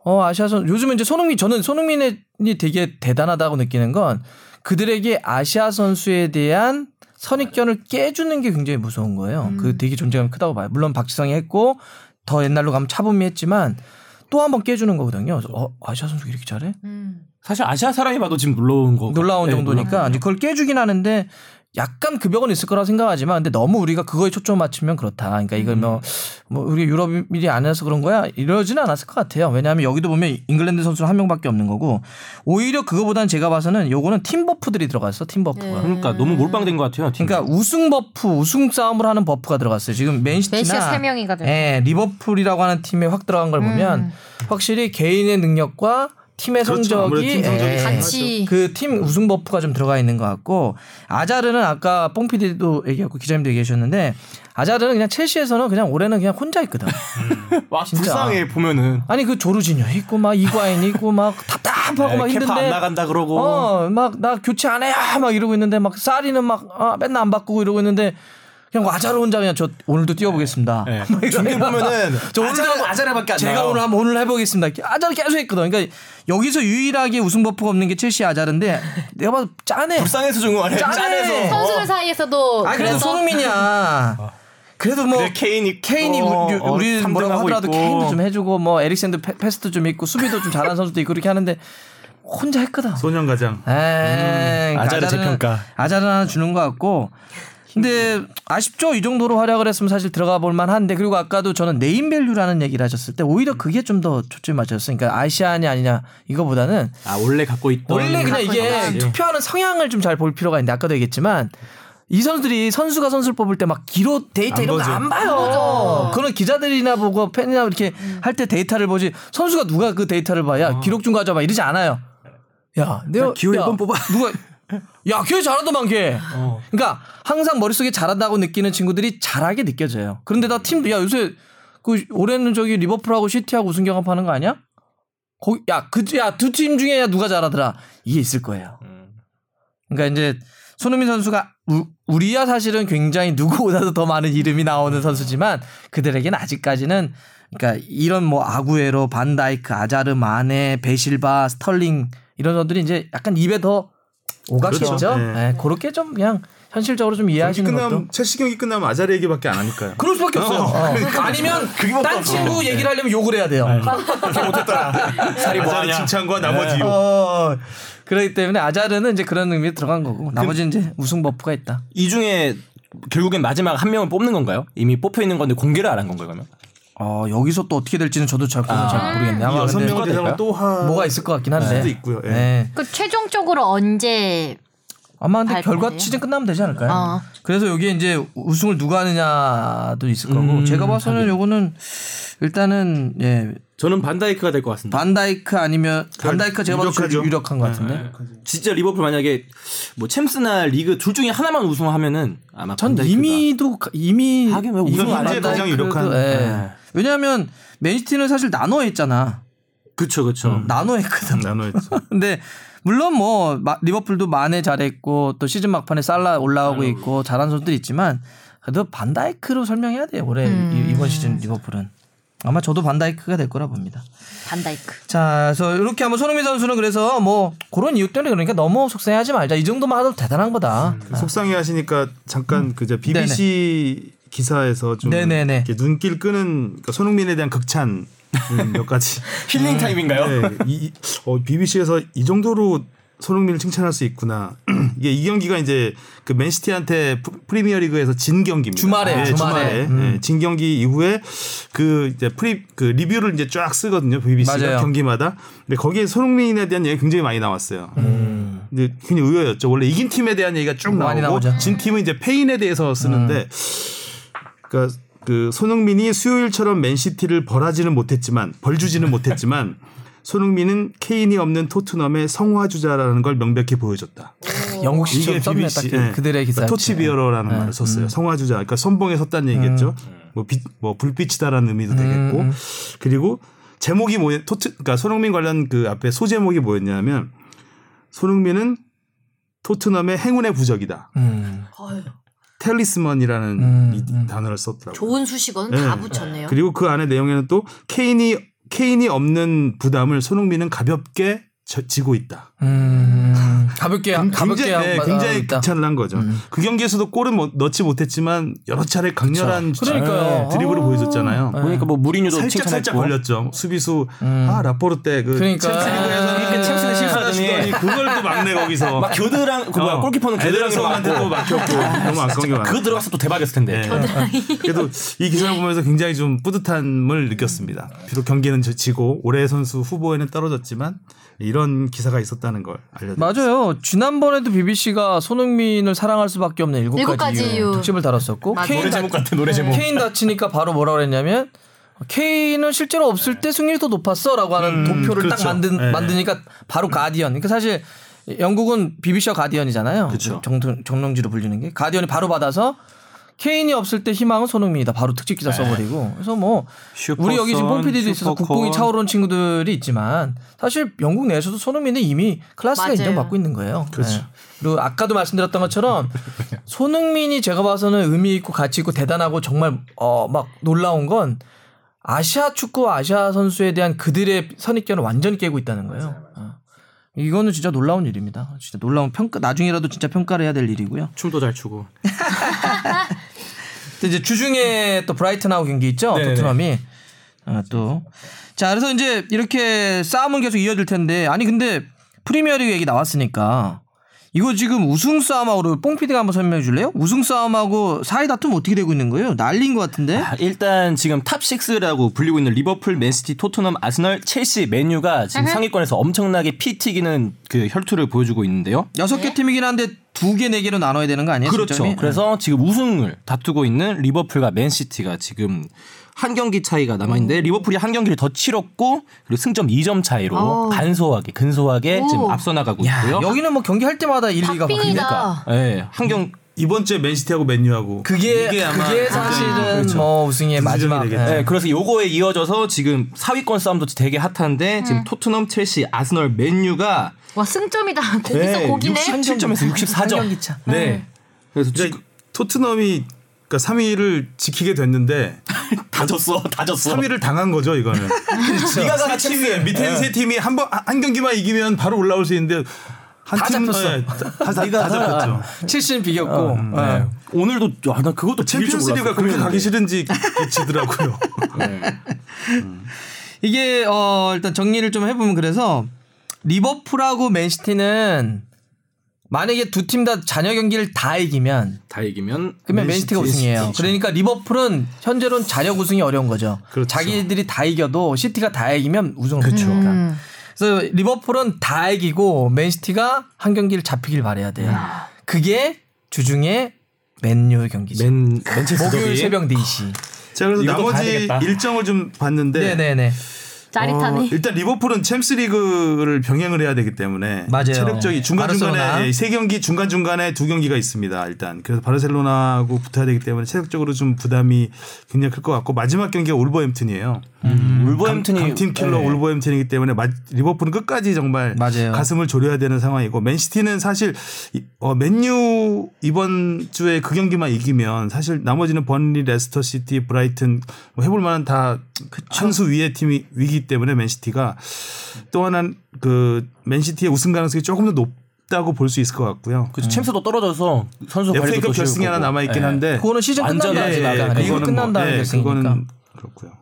어 아시아 선 요즘은 이제 손흥민 저는 손흥민이 되게 대단하다고 느끼는 건 그들에게 아시아 선수에 대한 선입견을 깨주는 게 굉장히 무서운 거예요. 그 되게 존재감이 크다고 봐요. 물론 박지성이 했고 더 옛날로 가면 차범이 했지만 또 한 번 깨주는 거거든요. 그래서 어 아시아 선수 가 이렇게 잘해? 음. 사실 아시아 사람이 봐도 지금 놀라운 거. 놀라운 네, 정도니까 이제 그걸 깨주긴 하는데 약간 그 벽은 있을 거라 생각하지만 근데 너무 우리가 그거에 초점 맞추면 그렇다. 그러니까 이걸 뭐, 뭐 우리 유럽인이 안 해서 그런 거야 이러지는 않았을 것 같아요. 왜냐하면 여기도 보면 잉글랜드 선수는 한 명밖에 없는 거고 오히려 그거보다는 제가 봐서는 요거는 팀 buff들이 들어갔어. 팀 buff가. 그러니까 너무 몰빵된 것 같아요. 팀. 그러니까 우승 buff, 우승 싸움을 하는 buff가 들어갔어요. 지금 맨시티나 맨시티 세 명이거든요. 예, 리버풀이라고 하는 팀에 확 들어간 걸 보면 확실히 개인의 능력과 팀의 그렇죠. 성적이 팀 성적이 예, 같이 그 팀 우승 buff가 좀 들어가 있는 것 같고 아자르는 아까 뽕피디도 얘기했고 기자님도 얘기하셨는데 아자르는 그냥 첼시에서는 그냥 올해는 그냥 혼자 있거든. 와 진짜. 불쌍해 보면은. 아니 그 조르지뇨 있고 막 이과인 있고 막 답답하고 막 네, 힘든데 케파 안 나간다 그러고. 어, 막 나 교체 안 해야 막 이러고 있는데 막 사리는 막 아, 맨날 안 바꾸고 이러고 있는데 그냥 아자르 혼자 그냥 저 오늘도 뛰어보겠습니다. 네. 막 중계 보면은 저 오늘도 아자르- 아자르밖에 안 제가. 오늘 한번 오늘 해보겠습니다. 아자르 계속 했거든. 그러니까 여기서 유일하게 우승 buff가 없는 게 첼시 아자르인데 내가 봐도 짠해. 불쌍해서 준거 아니에요? 짠해. 짠해서. 선수들 사이에서도 아 그래도 손흥민이야. 그래도 뭐 그래, 케인이 케인이 어, 우리, 어, 우리 뭐라고 하더라도 있고. 케인도 좀 해주고 뭐 에릭센도 패- 패스도 좀 있고 수비도 좀 잘하는 선수도 있고 그렇게 하는데 혼자 했거든. 소년 가장. 에이, 아자르 재평가. 아자르 하나 주는 것 같고. 근데 아쉽죠. 이 정도로 활약을 했으면 사실 들어가 볼 만한데 그리고 아까도 저는 네임밸류라는 얘기를 하셨을 때 오히려 그게 좀 더 초점이 맞췄어요. 그러니까 아시아냐 아니냐 이거보다는 아 원래 갖고 있던 원래 그냥 이게. 투표하는 성향을 좀 잘 볼 필요가 있는데 아까도 얘기했지만 이 선수들이 선수가 선수를 뽑을 때 막 기록 데이터 안 이런 거. 안 봐요. 그런 기자들이나 보고 팬이나 이렇게 할때 데이터를 보지 선수가 누가 그 데이터를 봐야 기록 좀 가져봐 이러지 않아요. 야, 내가 기호 야, 1번 뽑아. 누가 야, 걔 잘하더만 걔. 어. 그러니까 항상 머릿속에 잘한다고 느끼는 친구들이 잘하게 느껴져요. 그런데다 팀도 야, 요새 그 올해는 저기 리버풀하고 시티하고 우승 경합하는 거 아니야? 거기 야, 그 야, 두 팀 중에 야 누가 잘하더라. 이게 있을 거예요. 그러니까 이제 손흥민 선수가 우, 우리야 사실은 굉장히 누구보다도 더 많은 이름이 나오는 선수지만 그들에게는 아직까지는 그러니까 이런 뭐 아구에로, 반다이크, 아자르, 마네, 베실바, 스털링 이런 선수들이 이제 약간 입에 더 오갔겠죠. 그렇죠. 네. 네, 그렇게 좀 그냥 현실적으로 좀 이해하시는 것도 끝나면 첼시 경기 끝나면 아자르 얘기밖에 안 하니까요. 그럴 수밖에 없어요. 어. 아니면 딴 친구 얘기를 하려면 욕을 해야 돼요. 살이 아자르 뭐하냐. 칭찬과 나머지 욕. 어, 그렇기 때문에 아자르는 이제 그런 의미에 들어간 거고 나머지는 이제 우승 버프가 있다. 이 중에 결국엔 마지막 한 명을 뽑는 건가요? 이미 뽑혀 있는 건데 공개를 안 한 건가요 그러면? 어, 여기서 또 어떻게 될지는 저도 잘, 그건 잘 모르겠네요. 이 아마 여섯 근데 명을 대상으로 또 하. 뭐가 있을 것 같긴 한데. 수도 있고요. 예. 네. 그 최종적으로 언제 아마 근데? 결과 시즌 끝나면 되지 않을까요? 어. 그래서 여기에 이제 우승을 누가 하느냐도 있을 거고 제가 봐서는 요거는 일단은 예 저는 반다이크가 될 것 같습니다. 반다이크 아니면 반다이크가 제가 봐도 제일. 유력한 것 같은데. 진짜 리버풀 만약에 뭐 챔스나 리그 둘 중에 하나만 우승하면은 아마 전 이미도 가- 이미 하긴 왜 우승 안 현재 가장 유력한. 예. 네. 왜냐하면 맨시티는 사실 나눠 했잖아. 그쵸 그쵸. 나눠 했거든. 나눠했죠. 근데 물론 뭐 마- 리버풀도 마네 잘했고 또 시즌 막판에 살라 올라오고 있고 잘한 선수들이 있지만 그래도 반다이크로 설명해야 돼요 올해 이- 이번 시즌 리버풀은 아마 저도 반다이크가 될 거라 봅니다. 반다이크. 자, 그래서 이렇게 하면 손흥민 선수는 그래서 뭐 그런 이유 때문에 그러니까 너무 속상해하지 말자. 이 정도만 하도 대단한 거다. 속상해 하시니까 잠깐 그저 BBC 기사에서 좀 네네네. 이렇게 눈길 끄는 그러니까 손흥민에 대한 극찬 음, 몇 가지. 힐링 타임인가요? 네, 이, 이- 어, BBC에서 이 정도로 손흥민을 칭찬할 수 있구나. 이게 이 경기가 이제 그 맨시티한테 프- 프리미어리그에서 진 경기입니다. 주말에, 네, 주말에. 네, 진 경기 이후에 그 이제 프리 그 리뷰를 이제 쫙 쓰거든요. BBC가 맞아요. 경기마다. 근데 거기에 손흥민에 대한 얘기 가 굉장히 많이 나왔어요. 근데 굉장히 의외였죠. 원래 이긴 팀에 대한 얘기가 쭉 나오고 나오죠. 진 팀은 이제 패인에 대해서 쓰는데 그러니까 그 손흥민이 수요일처럼 맨시티를 벌하지는 못했지만 벌주지는 못했지만 손흥민은 케인이 없는 토트넘의 성화주자라는 걸 명백히 보여줬다. 영국 시점 이게 썼네 딱 BBC 그- 예. 그들의 기사. 토치비어러라는 말을 썼어요. 성화주자. 그러니까 선봉에 섰다는 얘기겠죠. 뭐, 빛, 뭐 불빛이다라는 의미도 되겠고. 그리고 제목이 뭐 토트 그러니까 손흥민 관련 그 앞에 소제목이 뭐였냐면 손흥민은 토트넘의 행운의 부적이다. 음. 텔리스먼이라는 음, 이 단어를 썼더라고요. 좋은 수식어는 네. 다 붙였네요. 그리고 그 안에 내용에는 또 케인이 케인이 없는 부담을 손흥민은 가볍게 져- 지고 있다. 음. 가볍게 가볍게 굉장히, 네, 한- 굉장히 아, 있다. 극찬을 한 거죠. 그 경기에서도 골은 뭐 넣지 못했지만 여러 차례 강렬한 그러니까요. 네, 드리블을 아. 보여줬잖아요. 보니까 뭐 무리뉴도 살짝 살짝 칭찬했고. 걸렸죠. 수비수 아 라포르테 그 그러니까. 챔스리그에서 이렇게 챔스는 실수하더니 그걸 또 막네 거기서. 막 교드랑 그 뭐야 어. 골키퍼는 서한테 또 막혔고 너무 아까운 게 많아. 그거 들어갔어 또 대박이었을 텐데. 네. 그래도 이 기사를 보면서 굉장히 좀 뿌듯함을 느꼈습니다. 비록 경기는 저- 지고 올해 선수 후보에는 떨어졌지만 이런 기사가 있었다는 걸 알려드렸습니다. 맞아요. 지난번에도 BBC가 손흥민을 사랑할 수밖에 없는 일곱 일곱 가지 가지 이유. 특집을 다뤘었고. 케인 노래 다- 제목 같아 노래 제목. 케인 다치니까 바로 뭐라 그랬냐면 케인은 실제로 없을 때 승률이 더 높았어라고 하는 도표를 딱 그렇죠. 만든 네. 만드니까 바로 가디언. 그러니까 사실 영국은 BBC와 가디언이잖아요. 그쵸. 정, 정령지로 불리는 게 가디언이 바로 받아서 케인이 없을 때 희망은 손흥민이다. 바로 특집 기사 써버리고. 그래서 뭐 우리 여기 지금 PD도 있어서. 국뽕이 차오르는 친구들이 있지만 사실 영국 내에서도 손흥민은 이미 클래스가 맞아요. 인정받고 있는 거예요. 그렇죠. 네. 그리고 아까도 말씀드렸던 것처럼 손흥민이 제가 봐서는 의미 있고 가치 있고 대단하고 정말 어 막 놀라운 건 아시아 축구와 아시아 선수에 대한 그들의 선입견을 완전히 깨고 있다는 거예요. 어. 이거는 진짜 놀라운 일입니다. 진짜 놀라운 평가 나중에라도 진짜 평가를 해야 될 일이고요. 춤도 잘 추고. 또 이제 주중에 또 브라이튼하고 경기 있죠. 네네네. 토트넘이 아, 또. 자, 그래서 이제 이렇게 싸움은 계속 이어질 텐데 아니 근데 프리미어리그 얘기 나왔으니까 이거 지금 우승 싸움하고 뽕피디가 한번 설명해 줄래요? 우승 싸움하고 4위 다툼 어떻게 되고 있는 거예요? 난리인 것 같은데. 아, 일단 지금 top 6라고 불리고 있는 리버풀, 맨시티, 토트넘, 아스널, 첼시, 맨유가 지금 상위권에서 엄청나게 피 튀기는 그 혈투를 보여주고 있는데요. 여섯 개 팀이긴 한데 두 개 네 개로 나눠야 되는 거 아니에요? 그렇죠. 승점이? 그래서 지금 우승을 다투고 있는 리버풀과 맨시티가 지금 한 경기 차이가 남아 있는데 리버풀이 한 경기를 더 치렀고 그리고 승점 2점 차이로 어. 간소하게 근소하게 오. 지금 앞서 나가고 야, 있고요. 여기는 뭐 경기 할 때마다 1, 2가 박빙이다. 예, 한경 이번 주에 맨시티하고 맨유하고 그게 이게 아마 그게 사실은 그렇죠. 뭐 우승의 마지막 되겠죠. 예. 네, 그래서 요거에 이어져서 지금 4위권 싸움도 되게 핫한데 음. 지금 토트넘, 첼시, 아스널, 맨유가 와 승점이다. 거기서 고기네. 67점에서 64점. 한 경기 차. 네. 그래서 이제 지금 토트넘이 그러니까 3위를 지키게 됐는데 다 졌어, 다 졌어. 3위를 당한 거죠 이거는. 네가 세 팀이 밑에 세 팀이 한번한 경기만 이기면 바로 올라올 수 있는데 한 다 팀, 잡혔어. 예, 다, 다, 다 잡혔죠. 70 비겼고 네. 예. 오늘도 아, 나 그것도 챔피언스리가 그렇게 가기 싫은지 지더라고요. 이게 어 일단 정리를 좀 해보면 그래서 리버풀하고 맨시티는 만약에 두 팀 다 잔여 경기를 다 이기면 다 이기면 그러면 맨시티가 우승이에요. 그러니까 리버풀은 현재로는 잔여 우승이 어려운 거죠. 그렇죠. 자기들이 다 이겨도 시티가 다 이기면 우승을 못 치니까. 음. 그래서 리버풀은 다 이기고 맨시티가 한 경기를 잡히길 바래야 돼요. 그게 주중에 맨유 경기죠. 맨 맨체스터 목요일. 새벽 4시. 자 그래서 나머지. 일정을 좀 봤는데 네네네. 짜릿하네. 어, 일단 리버풀은 챔스리그를 병행을 해야 되기 때문에 맞아요. 체력적이 중간 바르셀로나. 중간에 세 경기 중간 중간에 두 경기가 있습니다. 일단 그래서 바르셀로나하고 붙어야 되기 때문에 체력적으로 좀 부담이 굉장히 클 것 같고 마지막 경기가 울버햄튼이에요. 울버햄튼이 강팀 킬러 네. 울버햄튼이기 때문에 마- 리버풀은 끝까지 정말 맞아요. 가슴을 졸여야 되는 상황이고 맨시티는 사실 이- 어, 맨유 이번 주에 그 경기만 이기면 사실 나머지는 번리, 레스터 시티, 브라이튼 뭐 해볼 만한 다 한 수 위의 팀이기 때문에 맨시티가 또 하나 그 맨시티의 우승 가능성이 조금 더 높다고 볼 수 있을 것 같고요. 그래서 챔스도 떨어져서 선수 관리도 결승이 하나. 남아 있긴 예. 한데 그거는 시즌 끝난 완전하지 다음에 않아요. 리그 그거는 끝난 다음에 예. 그거는 그렇고요.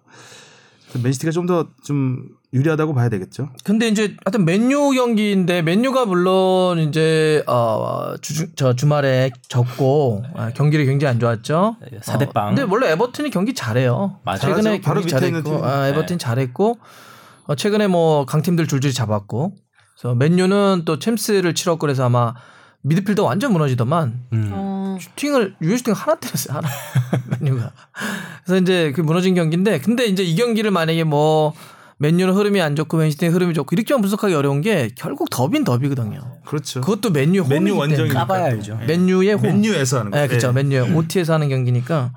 그래서 맨시티가 좀 더좀 유리하다고 봐야 되겠죠. 근데 이제 하여튼 맨유 경기인데 맨유가 물론 이제 어 주, 저 주말에 졌고 아, 경기를 굉장히 안 좋았죠. 사대 빵. 어, 근데 원래 에버튼이 경기 잘해요. 맞아요. 최근에 경기 밑에 있는 잘했고 팀. 아, 에버튼 이 잘했고 어, 최근에 뭐 강팀들 줄줄이 잡았고 그래서 맨유는 또 챔스를 치렀고 그래서 아마 미드필더 완전 무너지더만 음. 어. 슈팅을 유효 슈팅 하나 때렸어요 하나 맨유가 그래서 이제 그 무너진 경기인데 근데 이제 이 경기를 만약에 뭐 맨유는 흐름이 안 좋고 맨시티는 흐름이 좋고 이렇게만 분석하기 어려운 게 결국 더빈 더비거든요. 그렇죠. 그것도 맨유 홈이기 맨유. 때문에. 까봐야 알죠. 맨유의 홈. 맨유에서 하는 네, 거예요. 그렇죠. 예. 맨유 OT에서 하는 경기니까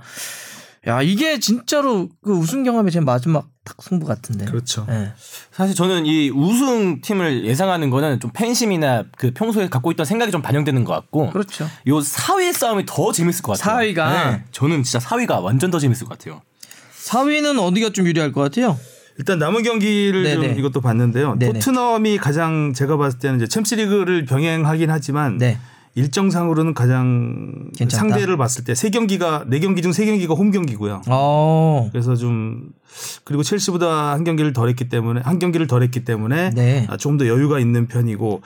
야 이게 진짜로 그 우승 경험의 제 마지막 딱 승부 같은데. 그렇죠. 예. 사실 저는 이 우승 팀을 예상하는 거는 좀 팬심이나 그 평소에 갖고 있던 생각이 좀 반영되는 것 같고 그렇죠. 요 4위 싸움이 더 재밌을 것 같아요. 4위가? 네, 저는 진짜 4위가 완전 더 재밌을 것 같아요. 4위는 어디가 좀 유리할 것 같아요? 일단 남은 경기를 좀. 이것도 봤는데요. 네네. 토트넘이 가장 제가 봤을 때는 이제 챔스리그를 병행하긴 하지만 네. 일정상으로는 가장 괜찮다. 상대를 봤을 때 세 경기가 네 경기 중 세 경기가 홈 경기고요. 어. 그래서 좀 그리고 첼시보다 한 경기를 덜 했기 때문에 한 경기를 덜 했기 때문에 네. 아, 조금 더 여유가 있는 편이고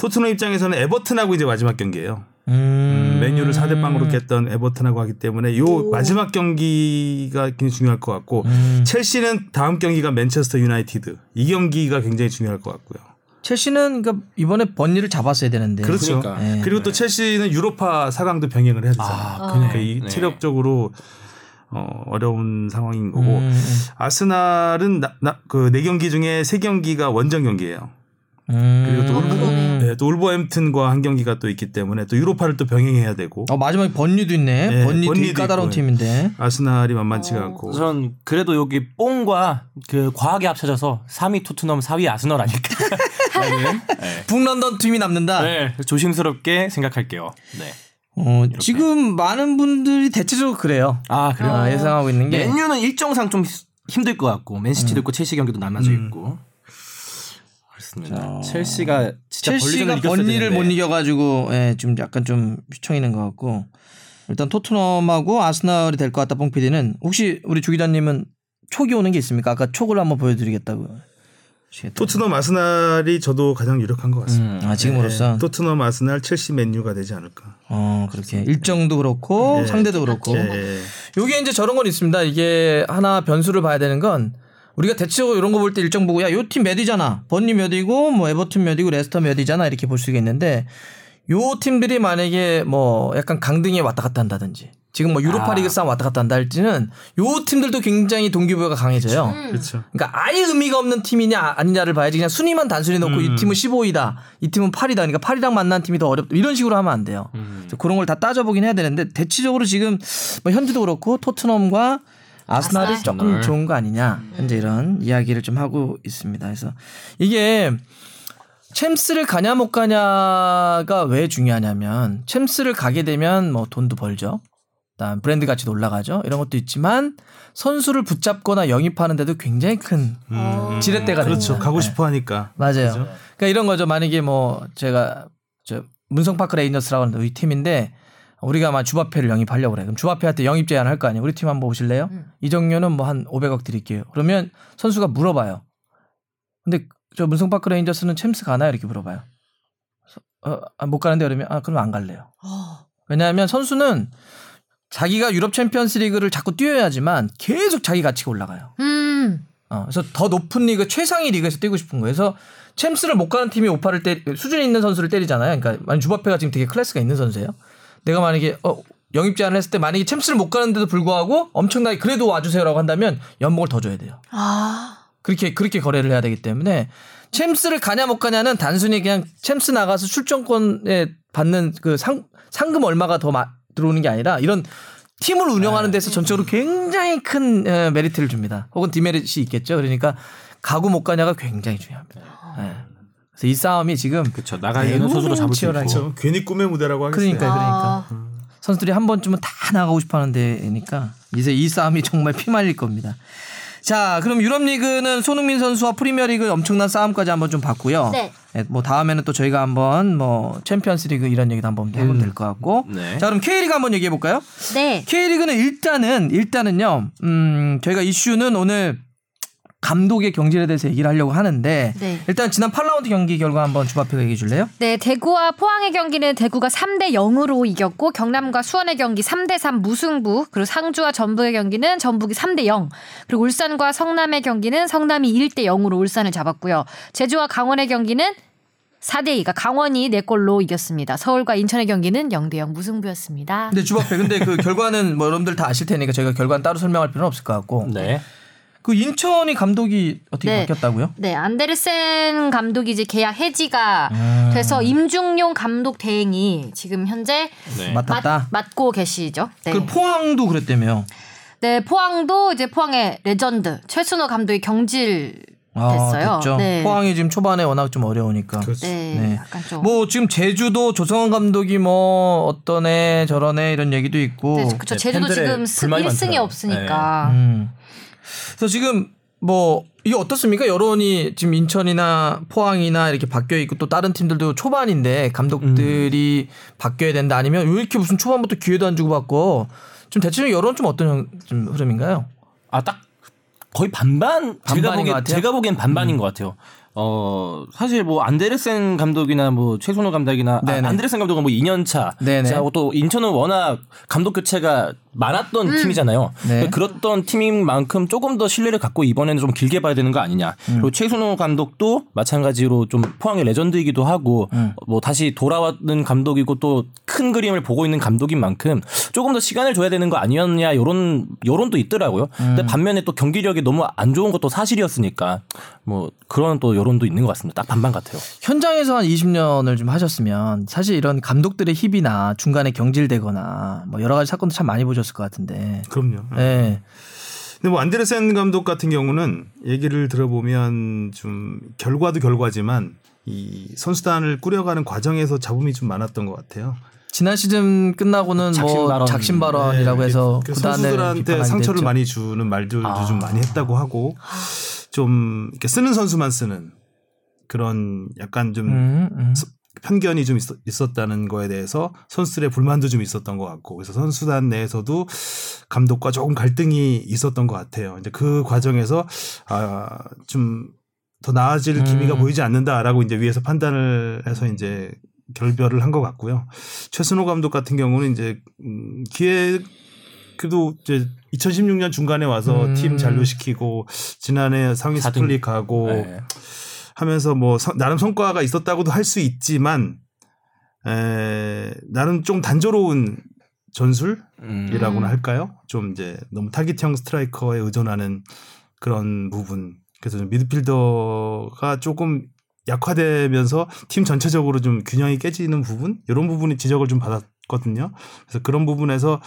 토트넘 입장에서는 에버튼하고 이제 마지막 경기예요. 음. 음, 맨유를 4대 0으로 깼던 에버튼하고 하기 때문에 요 마지막 경기가 굉장히 중요할 것 같고 음. 첼시는 다음 경기가 맨체스터 유나이티드 이 경기가 굉장히 중요할 것 같고요. 첼시는 그러니까 이번에 번니를 잡았어야 되는데. 그렇죠. 그러니까. 네. 그리고 또 첼시는 유로파 4강도 병행을 해야 되잖아요. 아, 그러니까 이 네. 체력적으로 어, 어려운 상황인 거고 음, 음. 아스날은 그네 경기 중에 세 경기가 원정 경기예요. 음. 그리고 또, 울버, 음. 네, 또 울버햄튼과 한 경기가 또 있기 때문에 또 유로파를 또 병행해야 되고 어 마지막에 번니도 있네. 네, 되게 번니도 까다로운 있고. 팀인데. 아스날이 만만치가 않고 전 그래도 여기 뽕과 그 과학이 합쳐져서 3위 토트넘, 4위 아스널 아닐까? 네. 북런던 팀이 남는다. 네, 조심스럽게 생각할게요. 네. 어, 지금 많은 분들이 대체적으로 그래요. 아 그래요? 아, 예상하고 있는 게 맨유는 일정상 좀 힘들 것 같고 맨시티도 있고 첼시 경기도 남아져 있고 그렇습니다. 첼시가 진짜 첼시가 되는데. 못 이겨가지고 예, 좀 약간 좀 휘청이는 것 같고 일단 토트넘하고 아스날이 될 것 같다 뽕 PD는 혹시 우리 주 기자님은 촉이 오는 게 있습니까? 아까 촉을 한번 보여드리겠다고. 토트넘 아스날이 저도 가장 유력한 것 같습니다. 아 지금으로서 네, 토트넘 아스날 첼시 맨유가 되지 않을까. 어 그렇게 일정도 그렇고 예. 상대도 그렇고 예. 요게 이제 저런 건 있습니다. 이게 하나 변수를 봐야 되는 건 우리가 대체적으로 이런 거 볼 때 일정 보고 야 요 팀 몇이잖아. 번리 몇이고 뭐 에버튼 몇이고 레스터 몇이잖아 이렇게 볼 수가 있는데 요 팀들이 만약에 뭐 약간 강등에 왔다 갔다 한다든지 지금 뭐 유로파리그 싸움 왔다 갔다 한다 할지는 요 팀들도 굉장히 동기부여가 강해져요. 그렇죠. 그러니까 아예 의미가 없는 팀이냐 아니냐를 봐야지 그냥 순위만 단순히 놓고 이 팀은 15위다 이 팀은 8위다. 그러니까 8위랑 만난 팀이 더 어렵다. 이런 식으로 하면 안 돼요. 그래서 그런 걸 다 따져보긴 해야 되는데 대체적으로 지금 뭐 현지도 그렇고 토트넘과 아스날이 아스날. 조금 좋은 거 아니냐. 현재 이런 이야기를 좀 하고 있습니다. 그래서 이게 챔스를 가냐 못 가냐가 왜 중요하냐면 챔스를 가게 되면 뭐 돈도 벌죠. 그다음 브랜드 가치도 올라가죠. 이런 것도 있지만 선수를 붙잡거나 영입하는데도 굉장히 큰 지렛대가 그렇죠. 됩니다. 가고 네. 싶어 하니까. 맞아요. 그러니까 이런 거죠. 만약에 뭐 제가 저 문성파크 레인저스라고 하는 이 팀인데 우리가 막 주바페를 영입하려고 그래. 그럼 주바페한테 영입 제안을 할거 아니에요. 우리 팀 한번 오실래요? 이적료는 뭐 한 500억 드릴게요. 그러면 선수가 물어봐요. 근데 저 문성파크 레인저스는 챔스 가나요? 이렇게 물어봐요. 어, 아, 못 가는데 그러면 아 그럼 안 갈래요. 왜냐하면 선수는 자기가 유럽 챔피언스 리그를 자꾸 뛰어야지만 계속 자기 가치가 올라가요. 음. 어, 그래서 더 높은 리그 최상위 리그에서 뛰고 싶은 거예요. 그래서 챔스를 못 가는 팀이 오퍼를 때 수준 있는 선수를 때리잖아요. 그러니까 만약 주바페가 지금 되게 클래스가 있는 선수예요. 내가 만약에 어 영입 제안을 했을 때 만약에 챔스를 못 가는데도 불구하고 엄청나게 그래도 와주세요라고 한다면 연봉을 더 줘야 돼요. 아. 그렇게 그렇게 거래를 해야 되기 때문에 챔스를 가냐 못 가냐는 단순히 그냥 챔스 나가서 출전권에 받는 그 상, 상금 얼마가 더 마- 들어오는 게 아니라 이런 팀을 운영하는 데서 전적으로 굉장히 큰 에, 메리트를 줍니다. 혹은 demerit이 있겠죠. 그러니까 가고 못 가냐가 굉장히 중요합니다. 예. 그래서 이 싸움이 지금 그렇죠. 나가 있는 선수로 잡을 수. 있고. 괜히 꿈의 무대라고 하겠어요. 그러니까 그러니까 아. 선수들이 한 번쯤은 다 나가고 싶어 하는 데니까 이제 이 싸움이 정말 피말릴 겁니다. 자, 그럼 유럽 리그는 손흥민 선수와 프리미어 리그 엄청난 싸움까지 한번 좀 봤고요. 네. 네, 뭐 다음에는 또 저희가 한번 뭐 챔피언스 리그 이런 얘기도 한번 해보면 될것 같고. 네. 자, 그럼 K리그 한번 얘기해 볼까요? 네. K리그는 일단은 일단은요. 음, 저희가 이슈는 오늘 감독의 경질에 대해서 얘기를 하려고 하는데 네. 일단 지난 8라운드 경기 결과 한번 주바페가 얘기해 줄래요? 네, 대구와 포항의 경기는 대구가 3대 0으로 이겼고 경남과 수원의 경기 3대 3 무승부, 그리고 상주와 전북의 경기는 전북이 3대 0. 그리고 울산과 성남의 경기는 성남이 1대 0으로 울산을 잡았고요. 제주와 강원의 경기는 4대 2가 강원이 4골로 이겼습니다. 서울과 인천의 경기는 0대 0 무승부였습니다. 근데 주바페 근데 그 결과는 뭐 여러분들 다 아실 테니까 저희가 결과는 따로 설명할 필요는 없을 것 같고. 네. 그 인천이 감독이 어떻게 네. 바뀌었다고요? 네, 안데르센 감독이 이제 계약 해지가 음. 돼서 임중용 감독 대행이 지금 현재 네. 맡았다. 맡, 맡고 계시죠. 네. 그 포항도 그랬다며. 네, 포항도 이제 포항의 레전드 최순호 감독이 경질 아, 됐어요. 됐죠. 네. 포항이 지금 초반에 워낙 좀 어려우니까. 그렇죠. 네, 네. 약간 좀. 뭐 지금 제주도 조성환 감독이 뭐 어떠네 저러네 이런 얘기도 있고. 네. 네, 제주도 지금 스- 불만이 1승이 많더라고요. 없으니까. 음. 그래서 지금 뭐 이게 어떻습니까? 여론이 지금 인천이나 포항이나 이렇게 바뀌어 있고 또 다른 팀들도 초반인데 감독들이 바뀌어야 된다 아니면 왜 이렇게 무슨 초반부터 기회도 안 주고 받고 좀 대체적으로 여론 좀 어떤 형- 좀 흐름인가요? 아 딱 거의 반반 제가 보기엔? 음. 제가 보기엔 반반인 것 같아요. 어 사실 뭐 안데르센 감독이나 뭐 최순호 감독이나 아. 안데르센 감독은 뭐 2년 차. 네네. 자, 또 인천은 워낙 감독 교체가 많았던 음. 팀이잖아요. 네. 그랬던 팀인 만큼 조금 더 신뢰를 갖고 이번에는 좀 길게 봐야 되는 거 아니냐. 음. 그리고 최순호 감독도 마찬가지로 좀 포항의 레전드이기도 하고 음. 뭐 다시 돌아왔는 감독이고 또 큰 그림을 보고 있는 감독인 만큼 조금 더 시간을 줘야 되는 거 아니었냐 요런 요런도 있더라고요. 음. 근데 반면에 또 경기력이 너무 안 좋은 것도 사실이었으니까 뭐 그런 또 여론 도 있는 것 같습니다. 딱 반반 같아요. 현장에서 한 20년을 좀 하셨으면 사실 이런 감독들의 힙이나 중간에 경질되거나 뭐 여러 가지 사건도 참 많이 보셨을 것 같은데. 그럼요. 네. 근데 뭐 안데르센 감독 같은 경우는 얘기를 들어보면 좀 결과도 결과지만 이 선수단을 꾸려가는 과정에서 잡음이 좀 많았던 것 같아요. 지난 시즌 끝나고는 작심 뭐 발언. 작심 발언이라고 네, 해서 선수들한테 상처를 했죠. 많이 주는 말들도 아. 좀 많이 했다고 하고 좀 이렇게 쓰는 선수만 쓰는 그런 약간 좀 음, 음. 편견이 좀 있었, 다는 거에 대해서 선수들의 불만도 좀 있었던 것 같고 그래서 선수단 내에서도 감독과 조금 갈등이 있었던 것 같아요. 이제 그 과정에서 아 좀 더 나아질 기미가 음. 보이지 않는다라고 이제 위에서 판단을 해서 이제 결별을 한 것 같고요. 최순호 감독 같은 경우는 이제 음, 기획 그래도 이제 2016년 중간에 와서 음. 팀 잔류시키고 지난해 상위. 스플릿 가고 네. 하면서 뭐 서- 나름 성과가 있었다고도 할 수 있지만 에, 나름 좀 단조로운 전술이라고나 음. 할까요? 좀 이제 너무 타깃형 스트라이커에 의존하는 그런 부분. 그래서 좀 미드필더가 조금 약화되면서 팀 전체적으로 좀 균형이 깨지는 부분 이런 부분이 지적을 좀 받았거든요. 그래서 그런 부분에서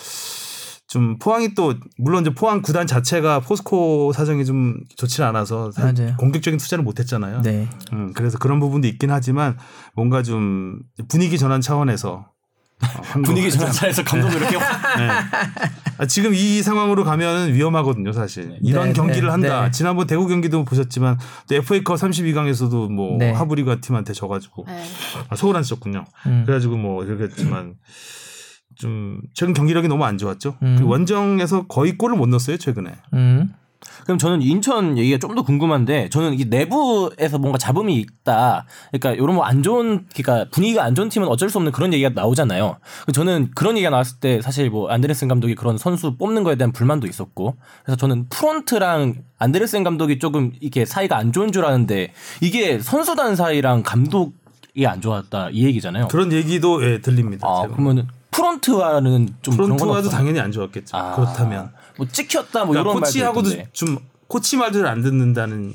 좀 포항이 또 물론 이제 포항 구단 자체가 포스코 사정이 좀 좋지 않아서 사- 맞아요. 공격적인 투자를 못했잖아요. 네. 음, 그래서 그런 부분도 있긴 하지만 뭔가 좀 분위기 전환 차원에서 어, 한 분위기 거- 전환차에서 감독이 이렇게 네. 아, 지금 이 상황으로 가면 위험하거든요, 사실. 이런 네, 경기를 네, 한다. 네. 지난번 대구 경기도 보셨지만 또 FA컵 32강에서도 뭐 네. 하브리가 팀한테 져가지고 네. 아, 서울 안 썼군요. 음. 그래가지고 뭐 이렇게 했지만 좀 최근 경기력이 너무 안 좋았죠. 음. 그리고 원정에서 거의 골을 못 넣었어요, 최근에. 음. 그럼 저는 인천 얘기가 좀 더 궁금한데 저는 이 내부에서 뭔가 잡음이 있다. 그러니까 이런 뭐 안 좋은 그러니까 분위기가 안 좋은 팀은 어쩔 수 없는 그런 얘기가 나오잖아요. 저는 그런 얘기가 나왔을 때 사실 뭐 안데르센 감독이 그런 선수 뽑는 거에 대한 불만도 있었고 그래서 저는 프론트랑 안데르센 감독이 조금 이게 사이가 안 좋은 줄 아는데 이게 선수단 사이랑 감독 이 안 좋았다 이 얘기잖아요. 그런 얘기도 예, 들립니다. 아. 그러면 프론트와는 좀 프론트와도? 당연히 안 좋았겠죠. 아, 그렇다면. 뭐 찍혔다 뭐 그러니까 이런 코치하고도 있던데. 좀 코치 말들을 안 듣는다는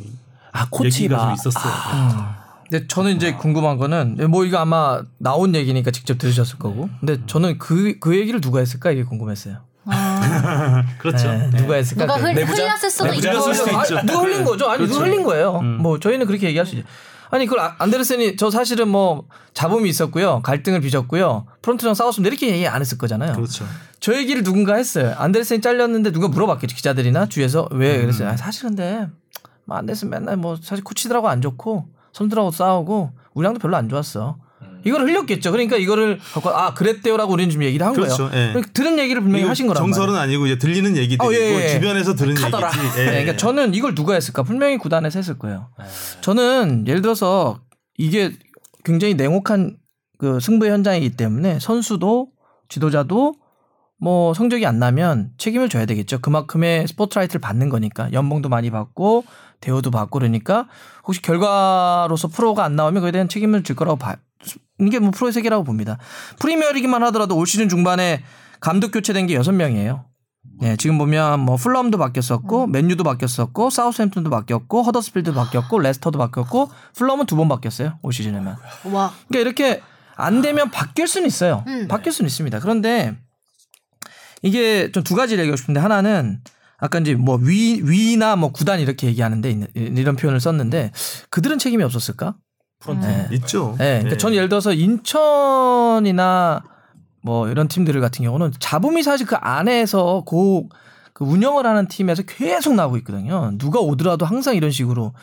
아 코치가 좀 있었어요. 근데 저는 이제 궁금한 거는 뭐 이거 아마 나온 얘기니까 직접 들으셨을 거고. 근데 저는 그그 얘기를 누가 했을까 이게 궁금했어요. 그렇죠. 네, 누가 했을까? 누가 그- 흘, 내부자? 흘렸을 수도 있고. 누가 흘린 거죠? 아니 누가 흘린 거예요. 뭐 저희는 그렇게 얘기할 수 있죠. 아니 그걸 아- 안데르센이 저 사실은 뭐 잡음이 있었고요, 갈등을 빚었고요, 프론트랑 싸웠으면 이렇게 얘기 안 했을 거잖아요. 그렇죠. 저 얘기를 누군가 했어요. 안데르센이 잘렸는데 누가 물어봤겠죠 기자들이나 주위에서 왜 그랬어요. 아, 사실 근데 뭐 안데르센 맨날 뭐 사실 코치들하고 안 좋고 선수들하고 싸우고 우리랑도 별로 안 좋았어. 이걸 흘렸겠죠. 그러니까 이거를 갖고 아 그랬대요라고 우리는 지금 얘기를 한 그렇죠. 거예요. 예. 들은 얘기를 분명히 하신 거란 정설은 말이에요. 아니고 이제 들리는 얘기들이고 어, 예, 예. 주변에서 들은 카더라. 얘기지. 예. 네, 그러니까 저는 이걸 누가 했을까? 분명히 구단에서 했을 거예요. 저는 예를 들어서 이게 굉장히 냉혹한 그 승부의 현장이기 때문에 선수도 지도자도 뭐 성적이 안 나면 책임을 져야 되겠죠. 그만큼의 스포트라이트를 받는 거니까 연봉도 많이 받고 대우도 받고 그러니까 혹시 결과로서 프로가 안 나오면 그에 대한 책임을 질 거라고 봐. 이게 뭐 프로의 세계라고 봅니다. 프리미어리그만 하더라도 올 시즌 중반에 감독 교체된 게 여섯 명이에요. 예, 지금 보면 뭐 풀럼도 바뀌었었고 맨유도 바뀌었었고 사우스햄튼도 바뀌었고 허더스필드도 바뀌었고 레스터도 바뀌었고 풀럼은 두 번 바뀌었어요 올 시즌에만. 와. 그러니까 이렇게 안 되면 바뀔 수는 있어요. 음. 바뀔 수는 있습니다. 그런데 이게 좀 두 가지를 얘기하고 싶은데 하나는 아까 이제 뭐 위, 위나 뭐 구단 이렇게 얘기하는데 이- 이런 표현을 썼는데 그들은 책임이 없었을까? 네. 있죠. 네, 그러니까 예. 저는 예를 들어서 인천이나 뭐 이런 팀들 같은 경우는 잡음이 사실 그 안에서 고, 그 운영을 하는 팀에서 계속 나오고 있거든요. 누가 오더라도 항상 이런 식으로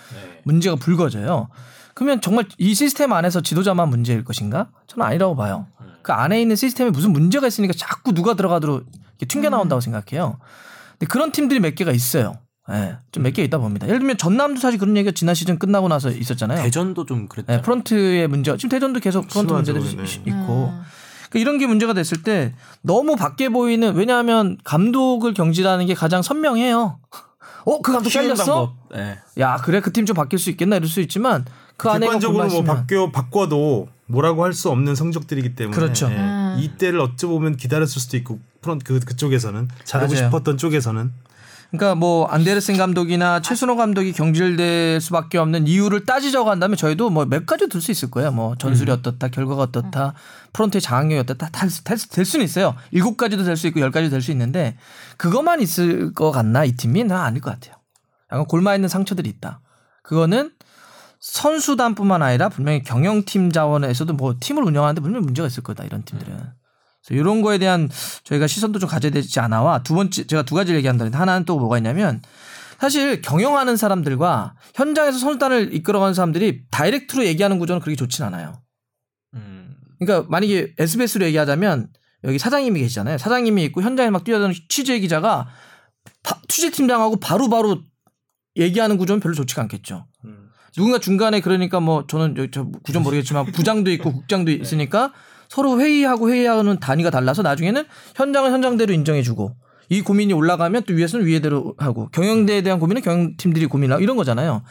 문제가 불거져요. 그러면 정말 이 시스템 안에서 지도자만 문제일 것인가? 저는 아니라고 봐요. 그 안에 있는 시스템에 무슨 문제가 있으니까 자꾸 누가 들어가도록 튕겨 나온다고 생각해요. 근데 그런 팀들이 몇 개가 있어요. 예, 좀 몇 개 있다 봅니다. 예를 들면 전남도 사실 그런 얘기가 지난 시즌 끝나고 나서 있었잖아요. 대전도 좀 그랬죠. 네, 프런트의 문제가 지금 대전도 계속 프런트 심하죠, 문제들이 네. 있- 있고 그러니까 이런 게 문제가 됐을 때 너무 밖에 보이는 왜냐하면 감독을 경질하는 게 가장 선명해요. 어, 그 감독 잘렸어? 네. 야, 그래 그 팀 좀 바뀔 수 있겠나 이럴 수 있지만 그 안에 객관적으로 뭐 바뀌어 바꿔도 뭐라고 할 수 없는 성적들이기 때문에 그렇죠. 예. 음. 이때를 어찌 보면 기다렸을 수도 있고 프런트 그 그쪽에서는 잘하고 맞아요. 싶었던 쪽에서는 그러니까 뭐 안데르센 감독이나 최순호 감독이 경질될 수밖에 없는 이유를 따지자고 한다면 저희도 뭐 몇 가지 들 수 있을 거예요. 뭐 전술이 어떻다, 결과가 어떻다, 프론트의 장악력이 어떻다 다 될 수는 있어요. 일곱 가지도 될 수 있고 열 가지도 될 수 있는데 그것만 있을 것 같나 이 팀이 나 아닐 것 같아요. 약간 골마 있는 상처들이 있다. 그거는 선수단뿐만 아니라 분명히 경영팀 자원에서도 뭐 팀을 운영하는데 분명히 문제가 있을 거다 이런 팀들은. 그래서 이런 거에 대한 저희가 시선도 좀 가져야 되지 않아와 두 번째 제가 두 가지를 얘기한다는데 하나는 또 뭐가 있냐면 사실 경영하는 사람들과 현장에서 선수단을 이끌어가는 사람들이 다이렉트로 얘기하는 구조는 그렇게 좋진 않아요. 음. 그러니까 만약에 SBS로 얘기하자면 여기 사장님이 계시잖아요. 사장님이 있고 현장에 막 뛰어드는 취재 기자가 바- 취재 팀장하고 바로바로 얘기하는 구조는 별로 좋지가 않겠죠. 누군가 중간에 그러니까 뭐 저는 저- 저 구조는 모르겠지만 부장도 있고 국장도 있으니까 서로 회의하고 회의하는 단위가 달라서 나중에는 현장은 현장대로 인정해주고 이 고민이 올라가면 또 위에서는 위에대로 하고 경영대에 대한 고민은 경영팀들이 고민하고 이런 거잖아요.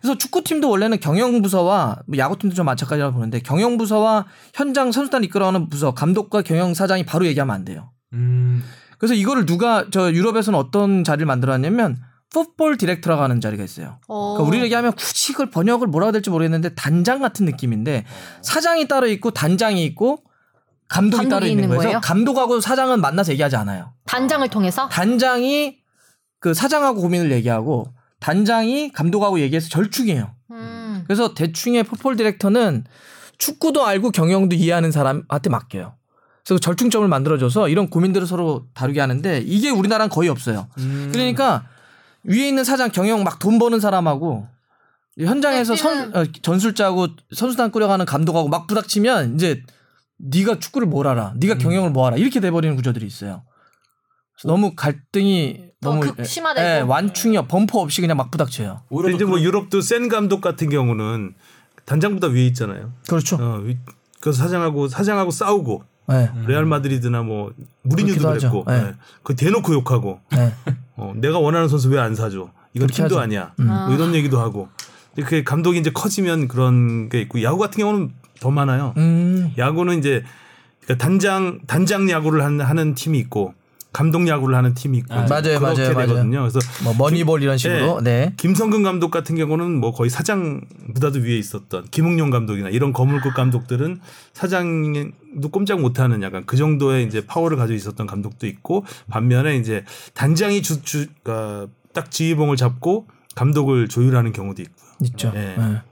그래서 축구팀도 원래는 경영부서와 뭐 야구팀도 좀 마찬가지라고 보는데 경영부서와 현장 선수단 이끌어가는 부서 감독과 경영사장이 바로 얘기하면 안 돼요. 음. 그래서 이거를 누가 저 유럽에서는 어떤 자리를 만들어놨냐면 풋볼 디렉터라고 하는 자리가 있어요. 어. 그러니까 우리를 얘기하면 굳이 이걸 번역을 뭐라고 해야 될지 모르겠는데 단장 같은 느낌인데 사장이 따로 있고 단장이 있고 감독이, 감독이 따로 있는 거예요. 거예요? 감독하고 사장은 만나서 얘기하지 않아요. 단장을 통해서 단장이 그 사장하고 고민을 얘기하고 단장이 감독하고 얘기해서 절충해요. 음. 그래서 대충의 풋볼 디렉터는 축구도 알고 경영도 이해하는 사람한테 맡겨요. 그래서 절충점을 만들어줘서 이런 고민들을 서로 다루게 하는데 이게 우리나라는 거의 없어요. 그러니까 위에 있는 사장 경영 막 돈 버는 사람하고 현장에서 선, 어, 전술자하고 선수단 꾸려가는 감독하고 막 부닥치면 이제 네가 축구를 뭘 알아, 네가 경영을 뭐 알아 이렇게 돼 버리는 구조들이 있어요. 너무 갈등이 더 너무 극심화되고. 예, 완충이 범퍼 없이 그냥 막 부닥쳐요. 근데 이제 뭐 유럽도 센 감독 같은 경우는 단장보다 위에 있잖아요. 그렇죠. 어, 위- 그래서 사장하고 사장하고 싸우고 예. 레알 마드리드나 뭐 무리뉴도. 그랬고, 예. 예. 그 대놓고 욕하고, 예. 어, 내가 원하는 선수 왜 안 사줘? 이건 팀도 하죠. 아니야. 음. 뭐 이런 얘기도 하고. 그 감독이 이제 커지면 그런 게 있고 야구 같은 경우는 더 많아요. 음. 야구는 이제 그러니까 단장 단장 야구를 하는, 하는 팀이 있고 감독 야구를 하는 팀이 있고 아, 맞아요, 그렇게 맞아요, 맞아요. 되거든요. 그래서 뭐 머니볼 이런 식으로. 네. 김성근 감독 같은 경우는 뭐 거의 사장보다도 위에 있었던 김웅룡 감독이나 이런 거물급 감독들은 사장도 꼼짝 못하는 약간 그 정도의 이제 파워를 가지고 있었던 감독도 있고 반면에 이제 단장이 주, 주, 그러니까 딱 지휘봉을 잡고 감독을 조율하는 경우도 있고요. 있죠. 예. 예.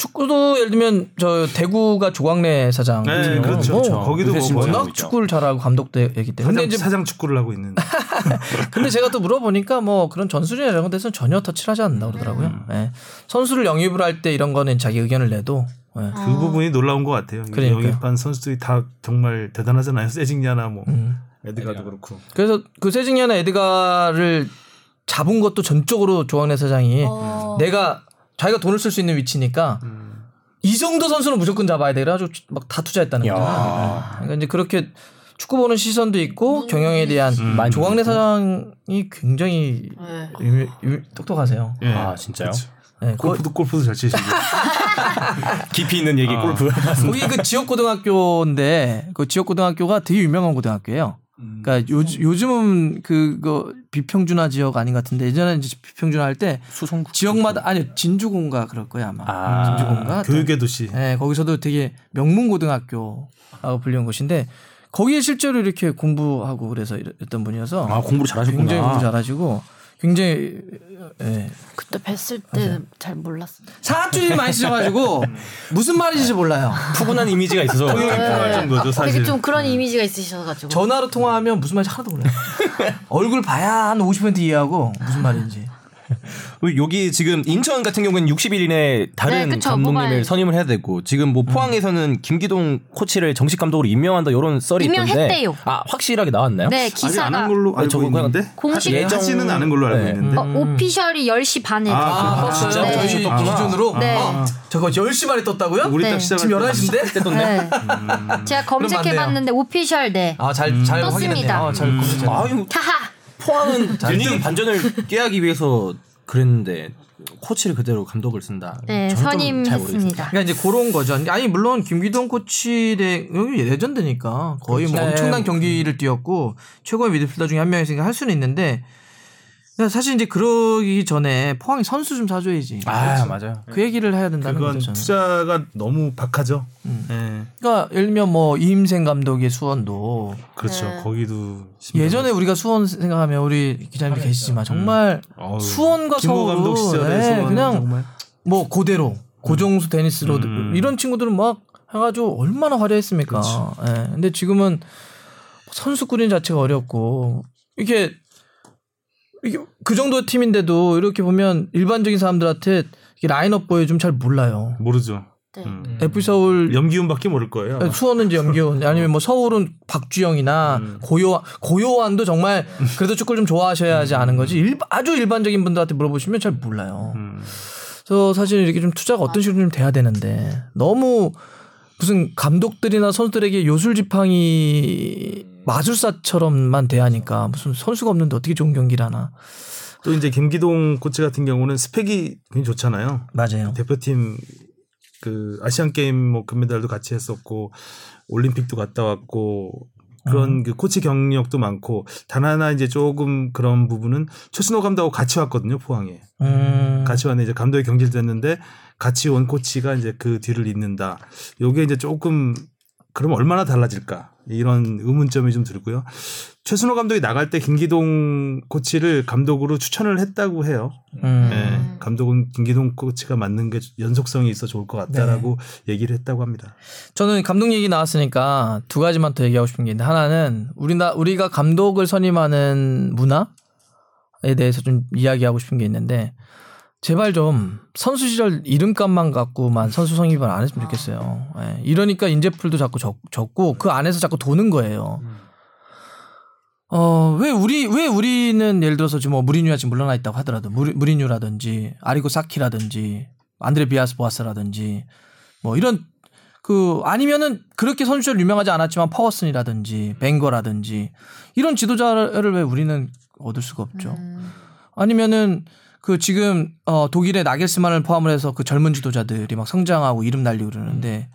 축구도 예를 들면 저 대구가 조광래 사장 네, 그렇죠. 뭐 그렇죠. 거기도 뭐 워낙 있죠. 축구를 잘하고 감독도 했기 때문에. 근데 사장, 이제 사장 축구를 하고 있는. 근데 제가 또 물어보니까 뭐 그런 전술이나 이런 데서는 전혀 터치를 하지 않는다 그러더라고요. 음. 예. 선수를 영입을 할 때 이런 거는 자기 의견을 내도 예. 그 부분이 놀라운 것 같아요. 그러니까요. 영입한 선수들이 다 정말 대단하잖아요. 세징야나 뭐 음. 에드가도 그렇고. 그래서 그 세징야나 에드가를 잡은 것도 전적으로 조광래 사장이 어. 내가 자기가 돈을 쓸 수 있는 위치니까 음. 이 정도 선수는 무조건 잡아야 돼. 그래가지고 막 다 투자했다는 거죠. 그러니까 이제 그렇게 축구 보는 시선도 있고 경영에 대한 많이 조광래 사장이 굉장히 네. 유명- 유- 똑똑하세요. 예. 아 진짜요? 네, 거- 골프도 골 프도 잘 치시고. 깊이 있는 얘기 아. 골프. 거기 그 지역 고등학교인데 그 지역 고등학교가 되게 유명한 고등학교예요. 그러니까 요, 요즘은 그거 비평준화 지역 아닌 것 같은데 예전에 이제 비평준화 할 때 수성 지역마다 아니 진주공가 그럴 거야 아마 아, 진주공가 교육의 도시. 네, 거기서도 되게 명문 고등학교라고 불리는 곳인데 거기에 실제로 이렇게 공부하고 그래서 이랬던 분이어서 아 공부를 잘하셨구나. 굉장히 공부 잘하시고 굉장히 예. 그때 뵀을 때 잘 몰랐어. 사투리 많이 쓰셔가지고 무슨 말인지 몰라요. 푸근한 이미지가 있어서. 할 정도죠 되게 사실. 좀 그런 이미지가 있으셔가지고. 전화로 통화하면 무슨 말인지 하나도 몰라요. 얼굴 봐야 한 50% 이해하고 무슨 말인지. 여기 지금 인천 같은 경우는 60일 이내 다른 네, 그쵸. 감독님을 뽑아야죠. 선임을 해야 되고 지금 뭐 포항에서는 김기동 코치를 정식 감독으로 임명한다 이런 썰이 있던데. 임명했대요. 아 확실하게 나왔나요? 네, 아직 안 기사가 한 걸로 아니, 알고 저거 그냥 있는데 공식 예정- 하지는 않은 걸로 알고 네. 있는데. 어, 오피셜이 10시 반에. 아, 떴어요. 진짜 네. 저희 기준으로 네. 아, 저거 10시 반에 떴다고요? 우리 네. 딱 지금 때 11시인데? 네. 제가 안 검색해봤는데 오피셜 네. 아, 잘, 잘 떴습니다. 어, 잘 검색했네요. 아유 하하. 포항은 분위기 반전을 깨하기 위해서 그랬는데 코치를 그대로 감독을 쓴다. 네, 저는 좀잘 모르겠어요. 선임했습니다. 그러니까 이제 그런 거죠. 아니 물론 김기동 코치대 여기 레전드니까 거의 뭐 그렇죠. 엄청난 네. 경기를 뛰었고 최고의 미드필더 중에 한 명이니까 할 수는 있는데 사실 이제 그러기 전에 포항이 선수 좀 사줘야지. 아 맞아요. 그 얘기를 해야 된다는 그건 거죠. 저는. 투자가 너무 박하죠. 음. 예. 그러니까 예를 들면 뭐 이임생 감독의 수원도 그렇죠. 네. 거기도 예전에 우리가 수원 생각하면 우리 기자님도 계시지만 정말 어우, 수원과 시절에 네, 그냥 정말 뭐 고데로 고종수 데니스 로드 음. 이런 친구들은 막 해가지고 얼마나 화려했습니까. 예. 근데 지금은 선수 꾸리는 자체가 어렵고 이게 그 정도 팀인데도 이렇게 보면 일반적인 사람들한테 라인업 보여주면 잘 몰라요. 모르죠. 네. 음. FC 서울 염기훈밖에 모를 거예요. 아마. 수원은 이제 염기훈 아니면 뭐 서울은 박주영이나 음. 고요 고요한도 정말 그래도 축구를 좀 좋아하셔야지 아는 거지 일, 아주 일반적인 분들한테 물어보시면 잘 몰라요. 음. 그래서 사실 이렇게 좀 투자가 어떤 식으로 좀 돼야 되는데 너무 무슨 감독들이나 선수들에게 요술 지팡이 마술사처럼만 대하니까 무슨 선수가 없는데 어떻게 좋은 경기를 하나. 또 이제 김기동 코치 같은 경우는 스펙이 굉장히 좋잖아요. 맞아요. 대표팀 그 아시안 게임 뭐 금메달도 같이 했었고 올림픽도 갔다 왔고 그런 그 코치 경력도 많고 단 하나 이제 조금 그런 부분은 최순호 감독하고 같이 왔거든요 포항에 음. 같이 왔는데 이제 감독이 경질 됐는데 같이 온 코치가 이제 그 뒤를 잇는다. 요게 이제 조금 그럼 얼마나 달라질까 이런 의문점이 좀 들고요. 최순호 감독이 나갈 때 김기동 코치를 감독으로 추천을 했다고 해요. 음. 예, 감독은 김기동 코치가 맞는 게 연속성이 있어 좋을 것 같다라고 네. 얘기를 했다고 합니다. 저는 감독 얘기 나왔으니까 두 가지만 더 얘기하고 싶은 게 있는데 하나는 우리나 우리가 감독을 선임하는 문화에 대해서 좀 이야기하고 싶은 게 있는데 제발 좀 선수 시절 이름값만 갖고만 선수 성립을 안 했으면 좋겠어요. 예, 이러니까 인재풀도 자꾸 적, 적고 그 안에서 자꾸 도는 거예요. 어, 왜 우리, 왜 우리는 예를 들어서 지금 뭐 무리뉴가 지금 물러나 있다고 하더라도 무리, 무리뉴라든지 아리고 사키라든지 안드레 비아스 보아스라든지 뭐 이런 그 아니면은 그렇게 선수 시절 유명하지 않았지만 파워슨이라든지 벵거라든지 이런 지도자를 왜 우리는 얻을 수가 없죠. 음. 아니면은 그 지금 어 독일의 나겔스만을 포함을 해서 그 젊은 지도자들이 막 성장하고 이름 날리고 그러는데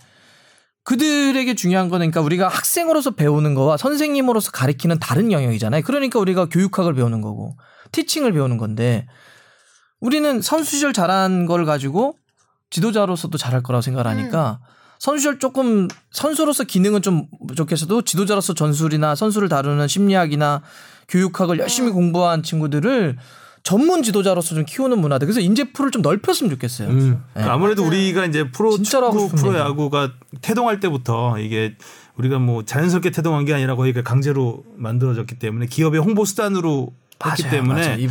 그들에게 중요한 거는 그러니까 우리가 학생으로서 배우는 거와 선생님으로서 가리키는 다른 영역이잖아요. 그러니까 우리가 교육학을 배우는 거고 티칭을 배우는 건데 우리는 선수 시절 잘한 걸 가지고 지도자로서도 잘할 거라고 생각을 하니까 선수 시절 조금 선수로서 기능은 좀 부족해서도 지도자로서 전술이나 선수를 다루는 심리학이나 교육학을 열심히 공부한 친구들을 전문 지도자로서 좀 키우는 문화들. 그래서 인재풀을 좀 넓혔으면 좋겠어요. 음. 그러니까 아무래도 우리가 이제 프로 축구, 싶은 프로 야구가 태동할 때부터 이게 우리가 뭐 자연스럽게 태동한 게 아니라 거의 그 강제로 만들어졌기 때문에 기업의 홍보 수단으로 했기 맞아요, 때문에 맞아요.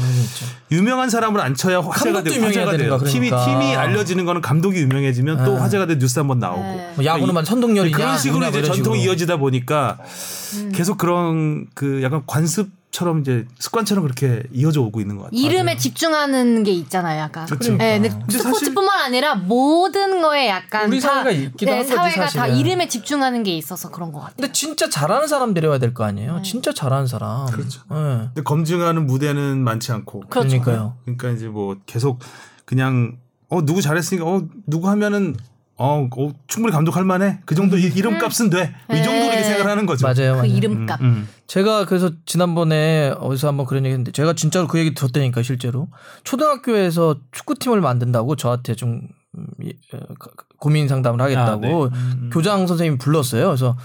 유명한 사람을 안 쳐야 화제가 되고 화제가 돼요. 거야, 팀이 그러니까. 팀이 알려지는 거는 감독이 유명해지면 또 네. 화제가 돼 뉴스 한번 나오고 네. 뭐 야구로만 선동열이냐 그런 식으로 이제 뭐 이런 전통이. 이어지다 보니까 계속 그런 그 약간 관습 처럼 이제 습관처럼 그렇게 이어져 오고 있는 것 같아요. 이름에 집중하는 게 있잖아요, 약간. 그렇죠. 네, 근데 근데 스포츠뿐만 아니라 모든 거에 약간 우리 다, 사회가 있기도 네, 한 거지, 사회가 다 사실은. 이름에 집중하는 게 있어서 그런 것 같아요. 근데 진짜 잘하는 사람 데려야 될 거 아니에요. 진짜 잘하는 사람. 그렇죠. 예. 근데 검증하는 무대는 많지 않고 그렇죠. 그러니까요. 그러니까 이제 뭐 계속 그냥 어 누구 잘했으니까 어 누구 하면은 어, 어, 충분히 감독할 만해 그 정도 이- 이름값은 돼 이 정도로 이렇게 네. 생각하는 거죠. 맞아요. 그 맞아요. 이름값. 음. 제가 그래서 지난번에 어디서 한번 그런 얘기 했는데 제가 진짜로 그 얘기 들었다니까 실제로 초등학교에서 축구팀을 만든다고 저한테 좀 음, 이- 어, 그- 그 고민 상담을 하겠다고 교장 선생님이 불렀어요. 그래서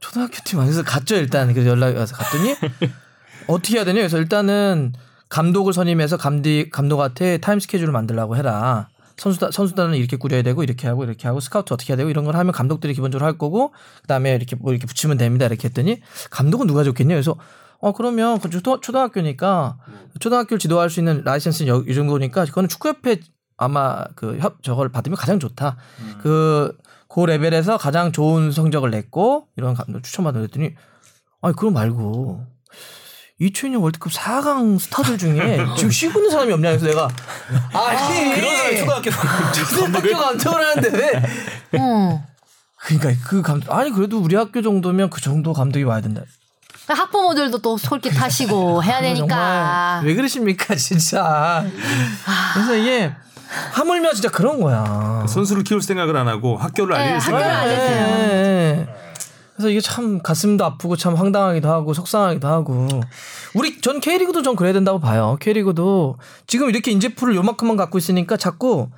초등학교 팀 안에서 갔죠 일단 그래서 연락이 와서 갔더니 어떻게 해야 되냐 그래서 일단은 감독을 선임해서 감독 감독한테 타임 스케줄을 만들라고 해라. 선수단 선수단은 이렇게 꾸려야 되고 이렇게 하고 이렇게 하고 스카우트 어떻게 해야 되고 이런 걸 하면 감독들이 기본적으로 할 거고 그다음에 이렇게 뭐 이렇게 붙이면 됩니다. 이렇게 했더니 감독은 누가 좋겠냐? 그래서 어 그러면 그 초등, 초등학교니까 초등학교를 지도할 수 있는 라이센스는 여- 이 정도니까 그거는 축구협회 아마 그 협 저걸 받으면 가장 좋다. 그그 레벨에서 가장 좋은 성적을 냈고 이런 감독 추천받아 그랬더니 아니 그거 말고 2002년 월드컵 4강 스타들 중에 지금 쉬고 있는 사람이 없냐 그래서 내가 아니 그런 사람이 초등학교 초등학교 감독을 하는데 왜 어. 그러니까 그 감독 아니 그래도 우리 학교 정도면 그 정도 감독이 와야 된다. 학부모들도 또 솔깃하시고 해야 되니까. 왜 그러십니까 진짜. 그래서 이게 하물며 진짜 그런 거야. 선수를 키울 생각을 안 하고 학교를 네, 알릴 학교를 생각을 안 알리세요. 네. 그래서 이게 참 가슴도 아프고 참 황당하기도 하고 속상하기도 하고 우리 전 K리그도 전 그래야 된다고 봐요. K리그도 지금 이렇게 인재풀을 요만큼만 갖고 있으니까 자꾸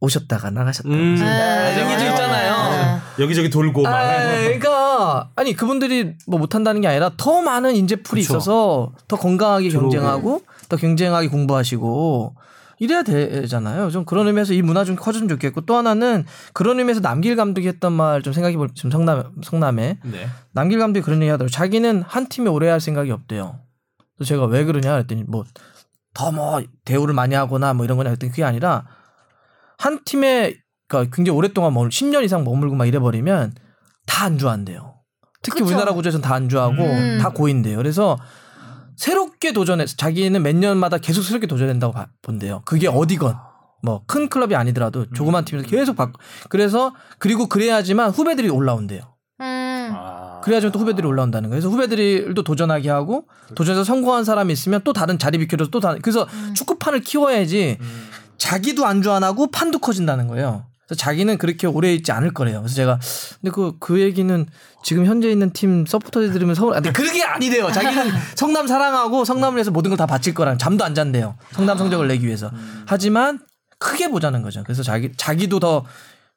오셨다가 나가셨다. 음. 네. 이런 게 있잖아요. 여기저기 돌고 막 아, 그러니까 아니 그분들이 뭐 못한다는 게 아니라 더 많은 인재풀이 그쵸. 있어서 더 건강하게. 경쟁하고 더 경쟁하게 공부하시고 이래야 되잖아요. 좀 그런 의미에서 이 문화 좀 커졌으면 좋겠고 또 하나는 그런 의미에서 남길 감독이 했던 말 좀 생각해 볼 지금 성남 성남에 네. 남길 감독이 그런 얘기 하더라고요. 자기는 한 팀에 오래 할 생각이 없대요. 그래서 제가 왜 그러냐 그랬더니 뭐 더 뭐 대우를 많이 하거나 뭐 이런 거냐 했더니 그게 아니라 한 팀에 그러니까 굉장히 오랫동안 머물 10년 이상 머물고 막 이래 버리면 다 안주한대요. 특히 그쵸. 우리나라 구조에서는 다 안주하고 음. 다 고인돼요. 그래서 새롭게 도전해서 자기는 몇 년마다 계속 새롭게 도전한다고 봐- 본대요. 그게 어디건 뭐 큰 클럽이 아니더라도 조그만 팀에서 계속 바꾸. 그래서 그리고 그래야지만 후배들이 올라온대요. 음. 그래야지만 또 후배들이 올라온다는 거예요. 그래서 후배들도 도전하게 하고 도전해서 성공한 사람이 있으면 또 다른 자리 비켜줘서 또 다른 그래서 축구판을 키워야지 자기도 안주 안 하고 판도 커진다는 거예요. 그래서 자기는 그렇게 오래 있지 않을 거래요. 그래서 제가 근데 그그 얘기는 지금 현재 있는 팀 서포터들 들으면 서울 아, 근데 그게 아니래요. 자기는 성남 사랑하고 성남을 위해서 모든 걸 다 바칠 거랑 잠도 안 잔대요. 성남 성적을 내기 위해서. 하지만 크게 보자는 거죠. 그래서 자기 자기도 더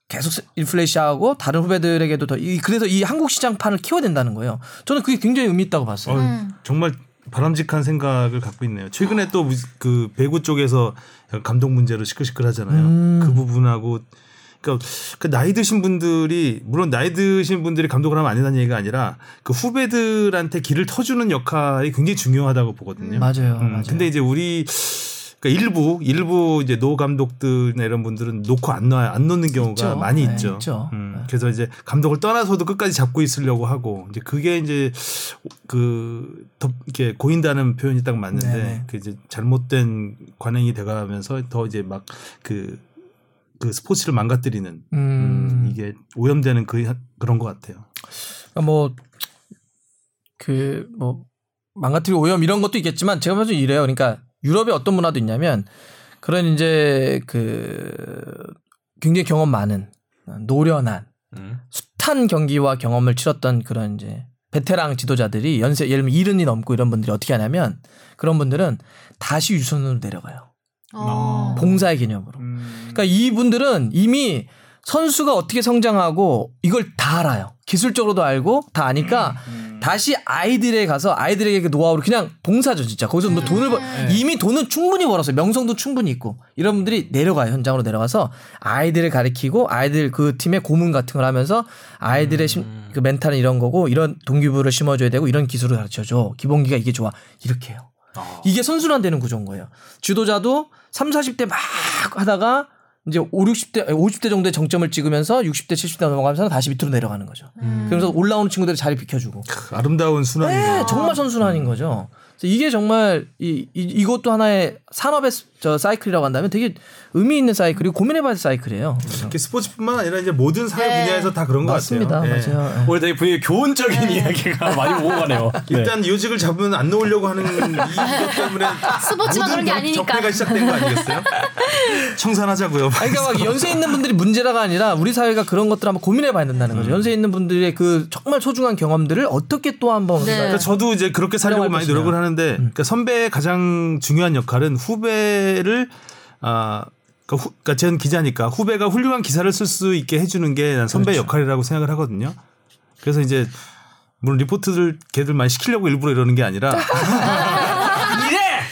계속 인플레이션하고 다른 후배들에게도 더 이- 그래서 이 한국 시장판을 키워야 된다는 거예요. 저는 그게 굉장히 의미 있다고 봤어요. 어, 정말 바람직한 생각을 갖고 있네요. 최근에 또 그 배구 쪽에서 감독 문제로 시끌시끌하잖아요. 음. 그 부분하고 그러니까 그 나이 드신 분들이 물론 나이 드신 분들이 감독을 하면 안 된다는 얘기가 아니라 그 후배들한테 길을 터주는 역할이 굉장히 중요하다고 보거든요. 맞아요, 음, 맞아요. 근데 이제 우리 그러니까 일부 일부 이제 노 감독들이나 이런 분들은 놓고 안 놔, 안 놓는 경우가 있죠. 많이 네, 있죠. 있죠. 음, 네. 그래서 이제 감독을 떠나서도 끝까지 잡고 있으려고 하고 이제 그게 이제 그 더 이렇게 고인다는 표현이 딱 맞는데 네네. 그 이제 잘못된 관행이 돼가면서 더 이제 막 그 그 스포츠를 망가뜨리는 음, 음, 이게 오염되는 그 그런 것 같아요. 뭐, 그, 뭐, 망가뜨리고 오염 이런 것도 있겠지만 제가 봐도 이래요. 그러니까 유럽에 어떤 문화도 있냐면 그런 이제 그 굉장히 경험 많은 노련한 음. 숱한 경기와 경험을 치렀던 그런 이제 베테랑 지도자들이 연세 예를 들면 이른이 넘고 이런 분들이 어떻게 하냐면 그런 분들은 다시 유선으로 내려가요. 어. 봉사의 개념으로. 음. 그러니까 이분들은 이미 선수가 어떻게 성장하고 이걸 다 알아요. 기술적으로도 알고 다 아니까 다시 아이들에 가서 아이들에게 그 노하우를 그냥 봉사죠 진짜. 거기서 뭐 돈을 벌 이미 돈은 충분히 벌었어요. 명성도 충분히 있고 이런 분들이 내려가요 현장으로 내려가서 아이들을 가리키고 아이들 그 팀의 고문 같은 걸 하면서 아이들의 심, 그 멘탈은 이런 거고 이런 동기부를 심어줘야 되고 이런 기술을 가르쳐줘. 기본기가 이게 좋아 이렇게 해요. 이게 선수란 되는 구조인 거예요. 주도자도 3, 40대 막 하다가 이제 5, 60대, 50대 정도의 정점을 찍으면서 60대, 70대 넘어가면서 다시 밑으로 내려가는 거죠. 그러면서 올라오는 친구들이 자리 비켜주고. 그 아름다운 순환이네요. 네, 정말 선순환인 거죠. 그래서 이게 정말 이, 이 이것도 하나의 산업의 스- 저 사이클이라고 한다면 되게 의미 있는 사이클이고 고민해봐야 될 사이클이에요. 스포츠뿐만 아니라 이제 모든 사회 네. 분야에서 다 그런 것 맞습니다, 같아요. 예. 맞아요. 예. 오늘 되게 분위기 교훈적인 이야기가 많이 오고 가네요. 일단 요직을 잡으면 안 놓으려고 하는 이것 때문에 스포츠만 그런 게 아니니까. 적폐가 시작된 거 아니겠어요? 청산하자고요. 아니, 그러니까 막 연세 있는 분들이 문제라가 아니라 우리 사회가 그런 것들 을 한번 고민해봐야 된다는 거죠. 연세 있는 분들의 그 정말 소중한 경험들을 어떻게 또 한번 네. 그러니까 저도 이제 그렇게 살려고 많이. 노력을 하는데 그러니까 선배의 가장 중요한 역할은 후배를 아 그러니까, 후, 그러니까 전 기자니까 후배가 훌륭한 기사를 쓸 수 있게 해주는 게 난 선배의 역할이라고 생각을 하거든요. 그래서 이제 물론 리포트들 걔들 많이 시키려고 일부러 이러는 게 아니라!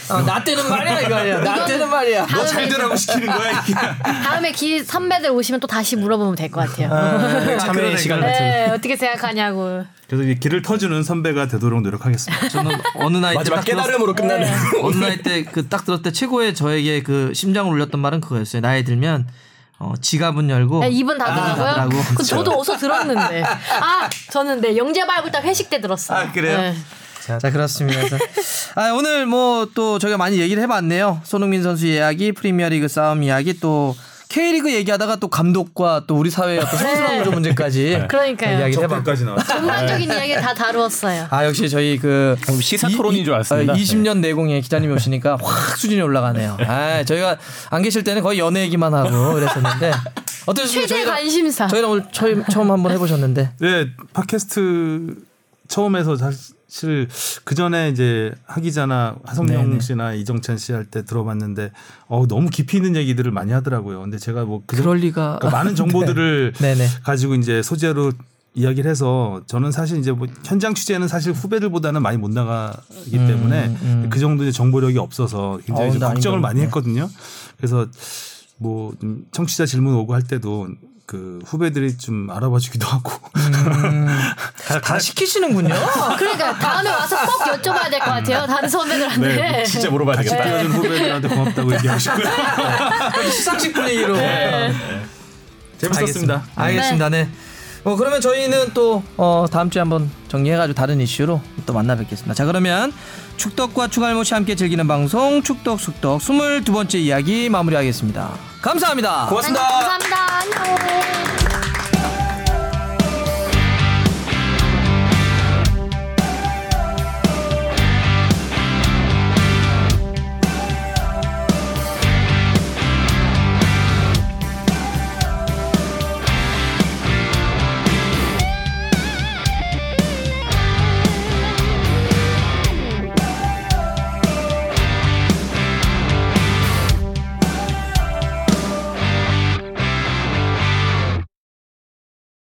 어, 나 때는 말이야 이거 아니야. 나 때는 말이야. 너 잘 되라고 시키는 거야 이게. 다음에 기 선배들 오시면 또 다시 물어보면 될 것 같아요. 참여의 시간 같은. 네, 어떻게 생각하냐고. 그래서 이제 길을 터주는 선배가 되도록 노력하겠습니다. 저는 어느 나이 마지막 때딱 들었- 깨달음으로 끝나는. 어느 나이 때 그 딱 들었을 때 최고의 저에게 그 심장을 울렸던 말은 그거였어요. 나이 들면 어, 지갑은 열고 네, 입은 닫으라고요? 닫으라고. 그 저도 어서 들었는데. 아, 저는 네 영재 발굴 딱 회식 때 들었어요. 아, 그래요? 네. 자, 자 그렇습니다. 아, 오늘 뭐 또 저희가 많이 얘기를 해봤네요. 손흥민 선수 이야기, 프리미어리그 싸움 이야기, 또 K리그 얘기하다가 또 감독과 또 우리 사회의 어떤 선수랑 구조 문제까지 그러니까요. 이야기를 해봤고. 적폐까지 나왔어. 전반적인 이야기 다 다루었어요. 아 역시 저희 그 시사 토론인 줄 알았습니다. 20년 내공의 기자님이 오시니까 확 수준이 올라가네요. 아 저희가 안 계실 때는 거의 연애 얘기만 하고 그랬었는데 어떠셨습니까? 최대 관심사. 저희랑 오늘 처음 처음 한번 해보셨는데 네, 팟캐스트 처음에서 사실 그 전에 이제 하 기자나 하성룡 네네. 씨나 이정찬 씨 할 때 들어봤는데 어 너무 깊이 있는 얘기들을 많이 하더라고요. 근데 제가 뭐 그 그럴 리가 그러니까 많은 정보들을 네. 가지고 이제 소재로 이야기를 해서 저는 사실 이제 뭐 현장 취재는 사실 후배들보다는 많이 못 나가기 때문에 음. 그 정도 이제 정보력이 없어서 굉장히 어, 걱정을? 많이 네. 했거든요. 그래서 뭐좀 청취자 질문 오고 할 때도 그 후배들이 좀 알아봐 주기도 하고 다, 다 시키시는군요. 그러니까 다음에 와서 꼭 여쭤봐야 될 것 같아요. 다른 선배들한테. 네, 진짜 물어봐야 같이 되겠다. 뛰어준 후배들한테 고맙다고 얘기하고 싶고요. 시상식 분위기로. 재밌었습니다. 알겠습니다. 네. 어, 그러면 저희는 또 어, 다음 주에 한번 정리해가지고 다른 이슈로 또 만나 뵙겠습니다. 자 그러면 축덕과 추갈모씨 함께 즐기는 방송 축덕 숙덕 22번째 이야기 마무리하겠습니다. 감사합니다. 고맙습니다. 감사합니다. 안녕.